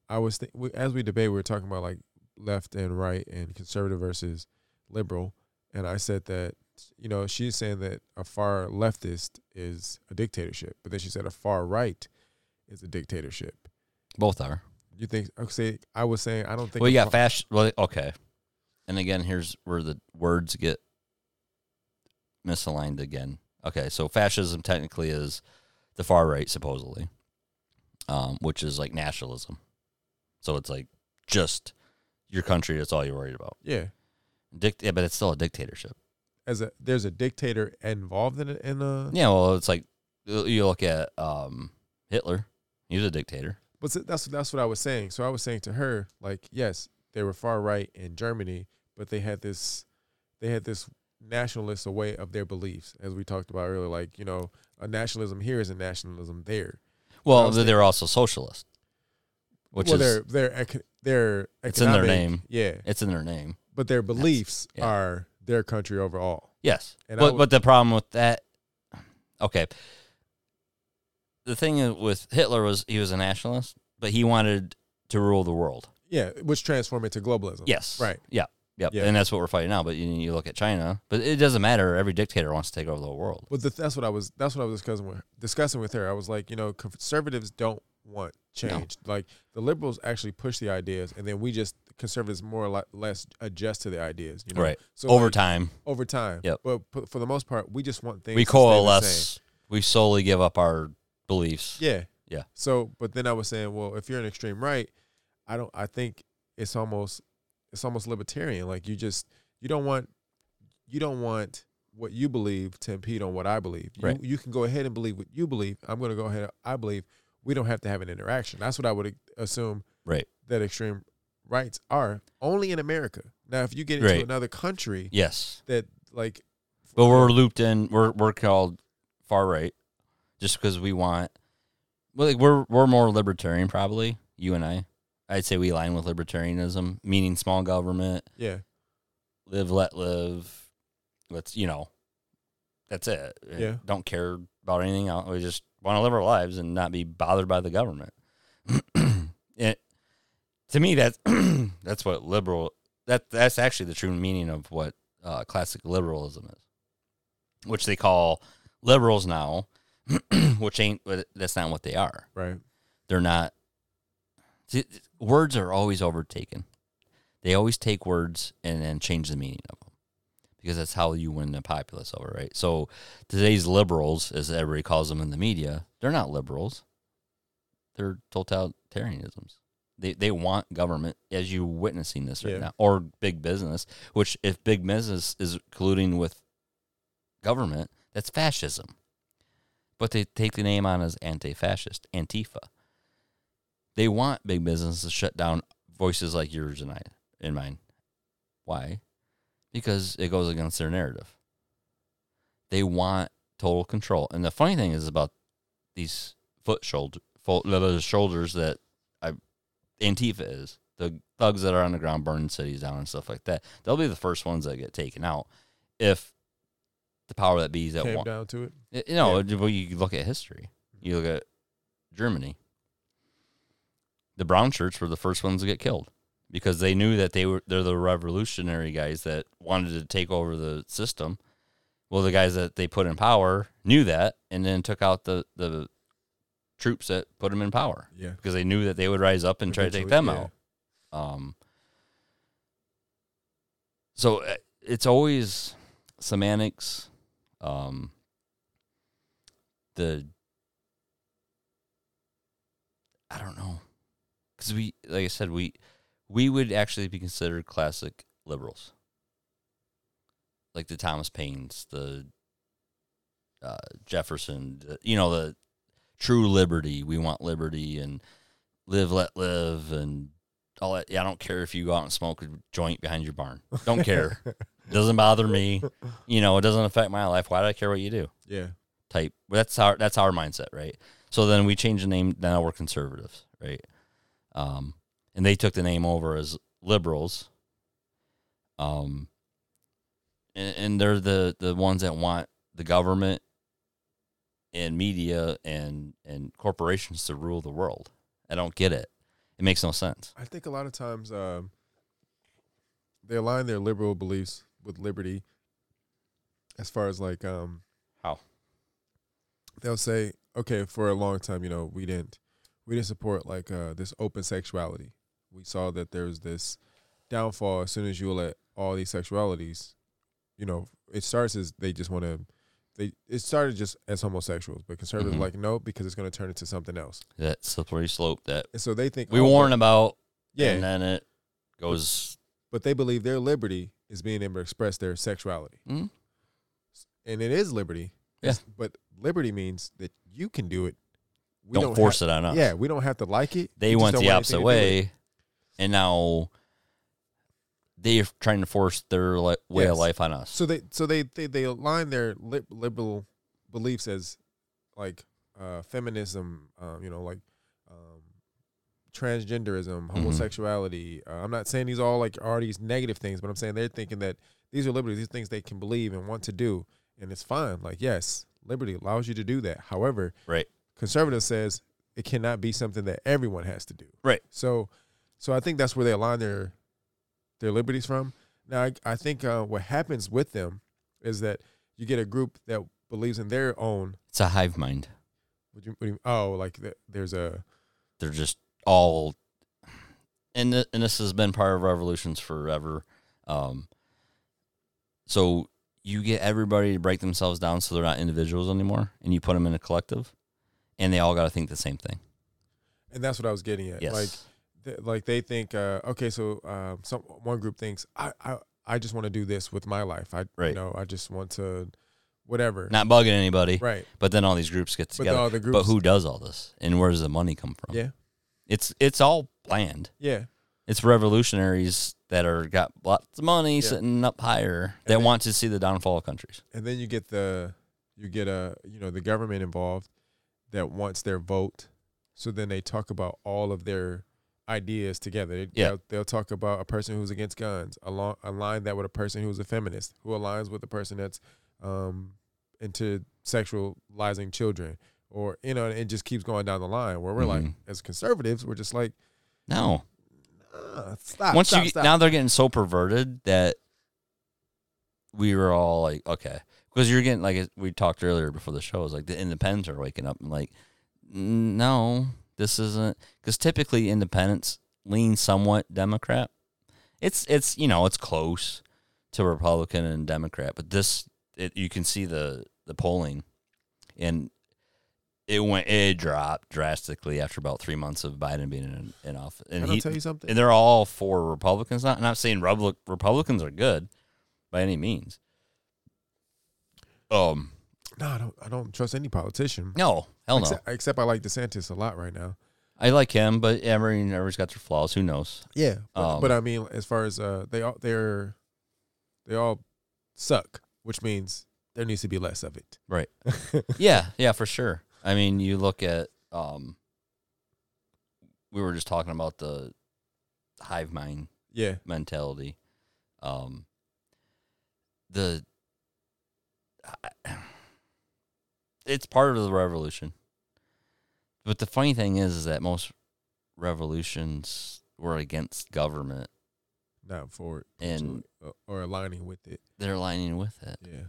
I was th- as we debate, we were talking about like left and right and conservative versus liberal, and I said that you know she's saying that a far leftist is a dictatorship, but then she said a far right is a dictatorship. both are. You think? Okay, I was saying I don't think. Well, you got fasc Well, okay. And again, here's where the words get misaligned again. Okay, so fascism technically is the far right, supposedly, um, which is like nationalism. So it's like just your country. That's all you're worried about. Yeah. Dict- yeah, but it's still a dictatorship. as a there's a dictator involved in it in a Yeah, well, it's like you look at um, Hitler. He was a dictator. but that's that's what I was saying. So I was saying to her like yes, they were far right in Germany, but they had this they had this nationalist way of their beliefs as we talked about earlier like, you know, a nationalism here is a nationalism there. Well, they're, they're also socialist, which well, is their ec- their It's in their name. Yeah. it's in their name. But their beliefs yeah. are their country overall. Yes, And but w- but the problem with that, okay. The thing with Hitler was he was a nationalist, but he wanted to rule the world. Yeah, which transform into globalism. Yes, Right. Yeah, yeah, Yeah. and that's what we're fighting now. But you, you look at China, but it doesn't matter. Every dictator wants to take over the whole world. But the, that's what I was. That's what I was discussing with discussing with her. I was like, you know, conservatives don't want change. Like the liberals actually push the ideas, and then we just conservatives more or less adjust to the ideas. You know, Right. So over like, time, over time. Yep. But, for the most part, we just want things. we to stay the coalesce. We solely give up our beliefs. Yeah. Yeah. So, but then I was saying, well, if you're an extreme right, I don't. I think it's almost it's almost libertarian. Like you just you don't want you don't want what you believe to impede on what I believe. You, Right. you can go ahead and believe what you believe. I'm going to go ahead. I believe we don't have to have an interaction. That's what I would assume Right. that extreme rights are only in America. Now, if you get into Right. another country Yes, that like, but we're looped in. We're we're called far right, just because we want. Well, like we're we're more libertarian, probably you and I. I'd say we align with libertarianism, meaning small government, yeah, live let live. Let's you know, that's it. Yeah. Don't care about anything else. We just want to live our lives and not be bothered by the government. [CLEARS THROAT] it to me that's [CLEARS THROAT] that's what liberal that that's actually the true meaning of what uh, classic liberalism is, which they call liberals now, [CLEARS THROAT] which ain't that's not what they are right, they're not words are always overtaken. They always take words and then change the meaning of them because that's how you win the populace over right? So today's liberals as everybody calls them in the media they're not liberals. They're totalitarianisms. They, they want government as you witnessing this right Yeah. now or big business which if big business is colluding with government that's fascism. But they take the name on as anti-fascist antifa they want big business to shut down voices like yours and I and mine. Why? Because it goes against their narrative. They want total control. And the funny thing is about these foot shoulder fo- the shoulders that I Antifa is the thugs that are on the ground burning cities down and stuff like that. They'll be the first ones that get taken out if the power that be's that came want. down to it. You know, well, you look at history. You look at Germany. The brown shirts were the first ones to get killed because they knew that they were they're the revolutionary guys that wanted to take over the system. Well, the guys that they put in power knew that and then took out the the troops that put them in power Yeah, because they knew that they would rise up and try to take them yeah. out. Um. So uh, it's always semantics. Um, the I don't know, because we, like I said, we we would actually be considered classic liberals, like the Thomas Paines, the uh, Jefferson, the, you know, the true liberty. We want liberty and live, let live, and all that. Yeah, I don't care if you go out and smoke a joint behind your barn. Don't care. [LAUGHS] doesn't bother me. You know, it doesn't affect my life. Why do I care what you do? Yeah. Type. That's our that's our mindset, right? So then we change the name. Now we're conservatives, right? Um, and they took the name over as liberals. Um, and, and they're the the ones that want the government and media and and corporations to rule the world. I don't get it. It makes no sense. I think a lot of times um, they align their liberal beliefs with liberty as far as like um How? they'll say okay for a long time you know we didn't we didn't support like uh this open sexuality we saw that there's this downfall as soon as you let all these sexualities you know it starts as they just want to they it started just as homosexuals but conservatives Mhm. are like no because it's going to turn into something else That slippery slope that and so they think we oh, warn about, yeah and then it goes. but they believe their liberty is being able to express their sexuality Mm, and it is liberty. Yeah. But liberty means that you can do it. We don't, force it on us. Yeah, we don't have to like it. they We went the opposite anything to do with it. way, and now they're trying to force their li- way of life on us. So they so they they, they align their lib- liberal beliefs as like uh, feminism, um, you know, like um, transgenderism, Mm-hmm. homosexuality. Uh, I'm not saying these all like are these negative things, but I'm saying they're thinking that these are liberties, these things they can believe and want to do, and it's fine. Like yes, liberty allows you to do that. However, Right. Conservative says it cannot be something that everyone has to do. Right. So, so I think that's where they align their their liberties from. Now, I, I think uh, what happens with them is that you get a group that believes in their own. It's a hive mind. What you, what do you, oh, like the, there's a They're just all, and th- and this has been part of revolutions forever. Um, so you get everybody to break themselves down so they're not individuals anymore, and you put them in a collective, and they all got to think the same thing. and that's what I was getting at. Yes. Like, th- like they think, uh, okay, so uh, some one group thinks I I, I just want to do this with my life. I Right. you know I just want to whatever. not bugging anybody. right. But then all these groups get But together. all the But, who does all this, and where does the money come from? Yeah. it's it's all planned. Yeah. It's revolutionaries that are got lots of money Yeah. sitting up higher And that then- want to see the downfall of countries. and then you get the you get a you know the government involved that wants their vote so then they talk about all of their ideas together they, Yeah. they'll, they'll talk about a person who's against guns along align that with a person who's a feminist who aligns with a person that's um into sexualizing children or you know it just keeps going down the line where we're like Mhm. as conservatives we're just like No, uh, stop once stop, you get, stop. now they're getting so perverted that we were all like, okay, because you're getting like we talked earlier before the show is like the independents are waking up and like, "Mm, no, this isn't because typically independents lean somewhat Democrat. It's it's you know it's close to Republican and Democrat, but this it, you can see the the polling, and it went it dropped drastically after about three months of Biden being in, in office, Can and I he tell you something and they're all for Republicans. Not I'm not saying Republic, Republicans are good by any means. Um, no I don't I don't trust any politician no, hell no. except, except I like DeSantis a lot right now I like him, but everyone, everybody's got their flaws. Who knows? Yeah, but, Um, but I mean, as far as uh, they all they're they all suck, which means there needs to be less of it. Right. [LAUGHS] yeah, yeah, for sure. I mean, you look at um, we were just talking about the hive mind Yeah, mentality. Um, the it's part of the revolution. But the funny thing is, is that most revolutions were against government. not for it And- or, or aligning with it. They're aligning with it. Yeah,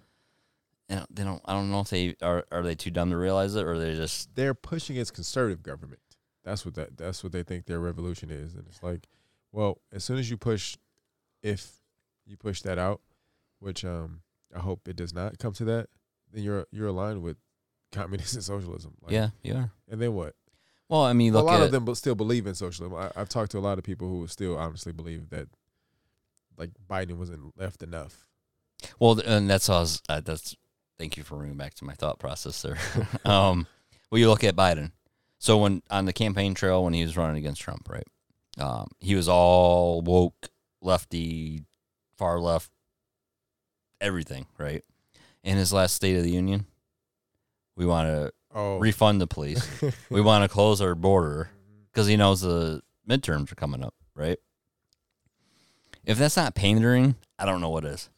And they don't. I don't know if they are. Are they too dumb to realize it, or they just they're pushing its conservative government. That's what that that's what they think their revolution is, and it's like, well, as soon as you push, if you push that out, which um I hope it does not come to that, then you're you're aligned with communism and socialism. Like, yeah, yeah. And then what? Well, I mean, a lot of them but still believe in socialism. I, I've talked to a lot of people who still honestly believe that like Biden wasn't left enough. well, and that's how I was, uh, that's. Thank you for bringing back to my thought process there. [LAUGHS] um, well, you look at Biden. So when on the campaign trail when he was running against Trump, right? Um, he was all woke, lefty, far left, everything, right? In his last State of the Union, we want to Oh, refund the police. [LAUGHS] we want to close our border because he knows the midterms are coming up, right? If that's not pandering, I don't know what is.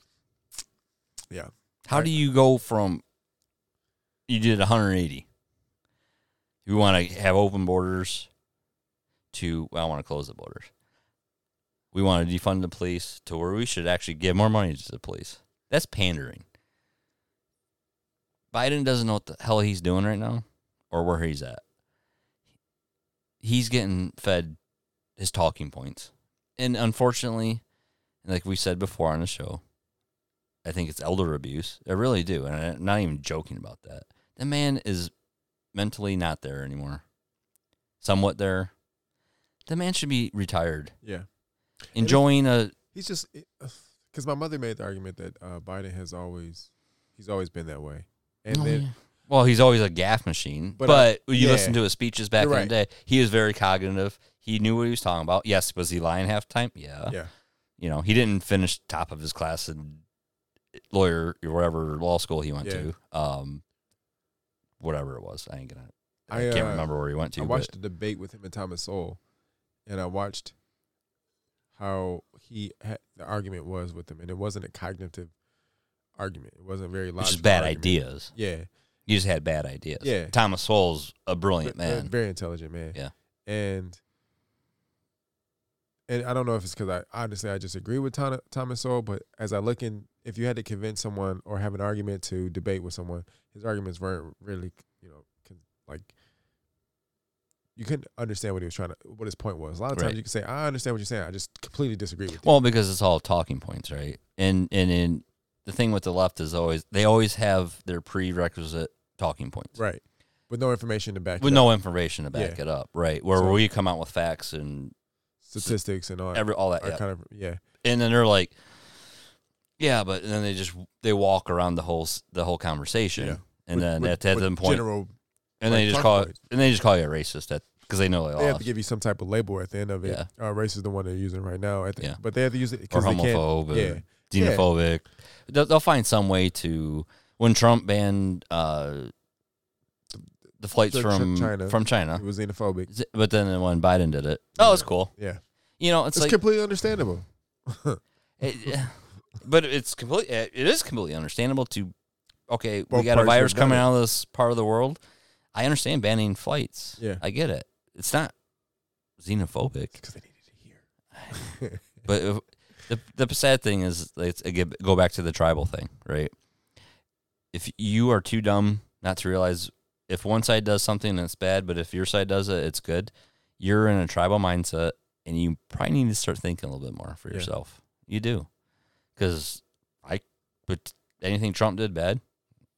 yeah. How Right. do you go from you did 180? You want to have open borders to well, I want to close the borders. We want to defund the police to where we should actually give more money to the police. That's pandering. Biden doesn't know what the hell he's doing right now or where he's at. He's getting fed his talking points. And unfortunately, like we said before on the show, I think it's elder abuse. I really do. And I'm not even joking about that. The man is mentally not there anymore. Somewhat there. The man should be retired, Yeah. enjoying a. He's just eh, uh, because my mother made the argument that uh, Biden has always he's always been that way, and Oh, then yeah. Well, he's always a gaffe machine. But, But, uh, you yeah. listen to his speeches back You're in the day. He was very cognitive. He knew what he was talking about. Yes, was he lying half the time? Yeah. yeah, You know, he didn't finish top of his class in lawyer or whatever law school he went Yeah. to. Um, whatever it was, I ain't gonna. I, I, can't uh, remember where he went to. I but- watched a debate with him and Thomas Sowell, and I watched how he had, the argument was with him, and it wasn't a cognitive argument. It wasn't very logical. is bad argument. ideas. Yeah, You just had bad ideas. Yeah. Thomas Sowell's a brilliant ve- uh, man. very intelligent man. Yeah. and and I don't know if it's because I honestly I just agree with Tana, Thomas Sowell, but as I look in, if you had to convince someone or have an argument to debate with someone, his arguments weren't really, you know, like you couldn't understand what he was trying to, what his point was. A lot of times Right. you can say, I understand what you're saying, I just completely disagree with you. Well, because it's all talking points, right? And and in the thing with the left is always they always have their prerequisite talking points right, with no information to back it up. with no up. information to back Yeah. it up, right? Where So- we come out with facts and statistics and all, every all that, yeah. kind of yeah, and then they're like, yeah, but then they just they walk around the whole the whole conversation, Yeah. and With- then with- at that with point, general, and they just call it, and they just call you a racist that because they know they they have to give you some type of label at the end of it. Yeah. Uh, race is the one they're using right now. I think, Yeah. but they have to use it or because they can't. Yeah, xenophobic. They'll, they'll find some way to when Trump banned uh, the flights The from China. from it was xenophobic. But then when Biden did it, oh, it's cool. Yeah, You know, it's it's, like completely understandable. [LAUGHS] It, but it's complete. It is completely understandable to. Okay, we got a virus coming out of this part of the world. I understand banning flights. Yeah. I get it. It's not xenophobic, Because they needed to hear. [LAUGHS] but if, the the sad thing is, it's again, go back to the tribal thing, right? If you are too dumb not to realize if one side does something that's bad, but if your side does it, it's good. You're in a tribal mindset, and you probably need to start thinking a little bit more for Yeah. yourself. You do, because I, but anything Trump did bad,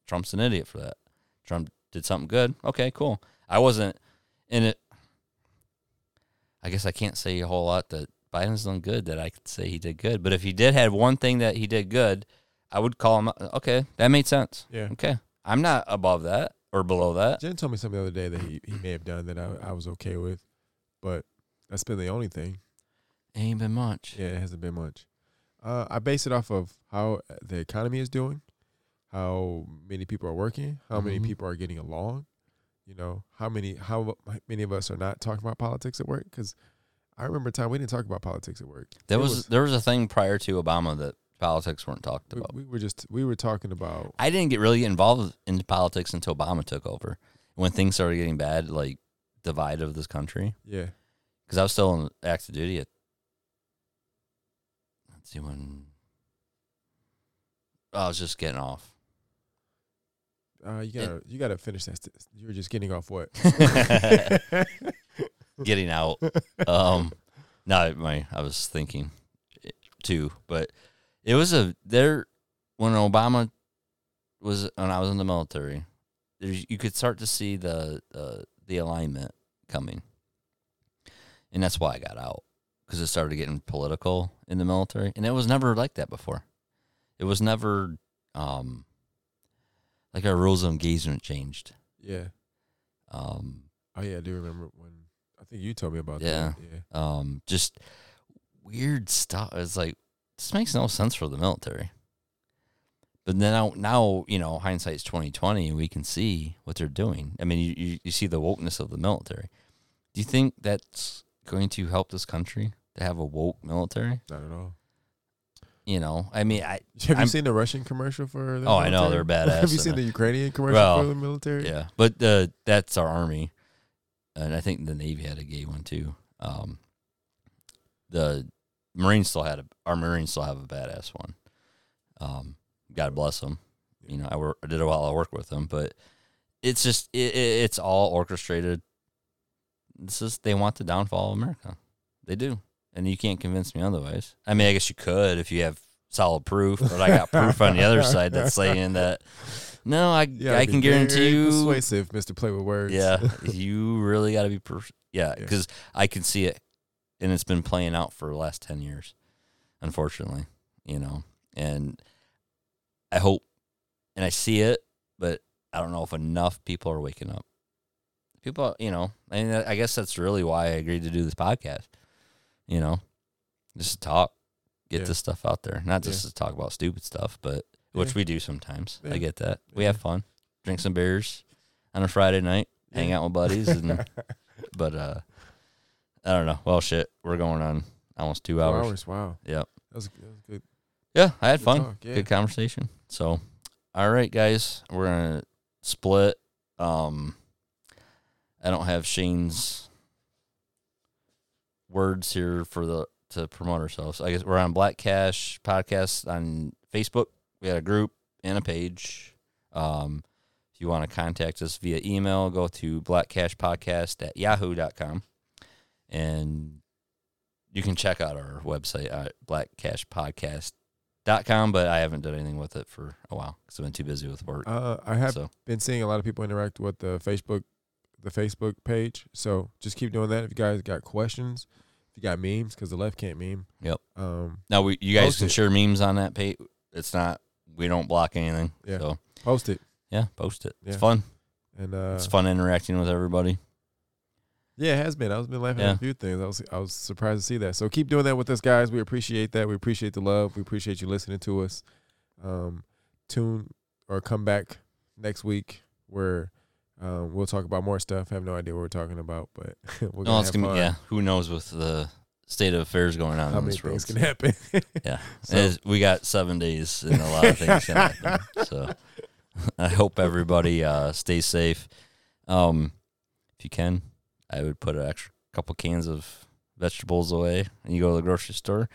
Trump's an idiot for that. Trump did something good. Okay, cool. I wasn't in it. I guess I can't say a whole lot that Biden's done good that I could say he did good. But if he did have one thing that he did good, I would call him. Okay, that made sense. Yeah. Okay, I'm not above that or below that. Jen told me something the other day that he, he may have done that I, I was okay with, but that's been the only thing. Ain't been much. Yeah, it hasn't been much. Uh, I base it off of how the economy is doing, how many people are working, how many Mhm. people are getting along. You know, how many how many of us are not talking about politics at work? Because I remember a time we didn't talk about politics at work. There It was, there was a thing prior to Obama that politics weren't talked we, about. we were just we were talking about I didn't get really involved in politics until Obama took over. When things started getting bad, like divide of this country, yeah because I was still in active duty at. Let's see when. I was just getting off. Uh, you gotta you gotta finish that. St- you were just getting off what? [LAUGHS] getting out. Um, no, my I was thinking too, but it was a there. when Obama was when I was in the military, there's, you could start to see the uh, the alignment coming, and that's why I got out because it started getting political in the military, and it was never like that before. It was never um, like our rules of engagement changed. Yeah. Um, Oh yeah, I do remember when I think you told me about Yeah. that. Yeah. um, just weird stuff. It's like this makes no sense for the military. But now, now you know, hindsight's twenty twenty, and we can see what they're doing. I mean, you, you you see the wokeness of the military. Do you think that's going to help this country to have a woke military? Not at all. You know, I mean, I [LAUGHS] Have I'm- you seen the Russian commercial for? The Oh, I know, they're badass [LAUGHS] Have you seen the Ukrainian commercial Well, for the military? yeah, but uh, that's our army, and I think the Navy had a gay one too. Um, the Marines still had a our Marines still have a badass one. Um, God bless them. You know, I, wor- I did a while I work with them, but it's just it, it, it's all orchestrated. This is they want the downfall of America. They do, and you can't convince me otherwise. I mean, I guess you could if you have solid proof, but I got proof on the other [LAUGHS] side that's saying that. No, I [LAUGHS] Yeah, I can guarantee you persuasive, Mister Play with Words. yeah, [LAUGHS] you really got to be per- yeah, Yeah. because I can see it, and it's been playing out for the last ten years, unfortunately, you know. And I hope, and I see it, but I don't know if enough people are waking up. People, you know, I mean, I guess that's really why I agreed to do this podcast. You know, just to talk, get Yeah. this stuff out there, not just Yeah. to talk about stupid stuff, but which Yeah. we do sometimes. I get that. We have fun, drink some beers on a Friday night hang out with buddies and [LAUGHS] but uh I don't know. Well shit, we're going on almost two Four hours. hours. Wow. Yep. That was, that was good. Yeah, I had Good fun. talk. Good conversation. So all right guys, we're gonna split. Um I don't have Shane's words here for the to promote ourselves. I guess we're on Black Cash Podcast on Facebook. We had a group and a page. Um if you want to contact us via email, go to blackcashpodcast at yahoo.com and you can check out our website at blackcashpodcast.com, but I haven't done anything with it for a while because I've been too busy with work. Uh, I have so, been seeing a lot of people interact with the Facebook, the Facebook page. So just keep doing that. If you guys got questions, you got memes, because the left can't meme. Yep. Um, now, we, you guys can it. share memes on that page. It's not, we don't block anything. Yeah. So, post it yeah, post it. It's fun. and uh, it's fun interacting with everybody. Yeah, it has been. I was been laughing Yeah. at a few things. I was I was surprised to see that. So keep doing that with us, guys. We appreciate that. We appreciate the love. We appreciate you listening to us. Um, tune or come back next week where um, we'll talk about more stuff. I have no idea what we're talking about, but [LAUGHS] we're No, gonna it's gonna fun. yeah, who knows with the state of affairs going on How in this world. things can happen? Yeah. [LAUGHS] So- we got seven days and a lot of things can happen. [LAUGHS] So I hope everybody uh, stays safe. Um, if you can, I would put an extra couple cans of vegetables away and you go to the grocery store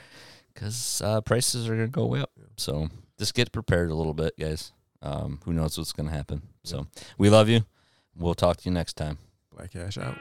because uh, prices are going to go way up. So just get prepared a little bit, guys. Um, who knows what's going to happen. So we love you. We'll talk to you next time. Black Cash out.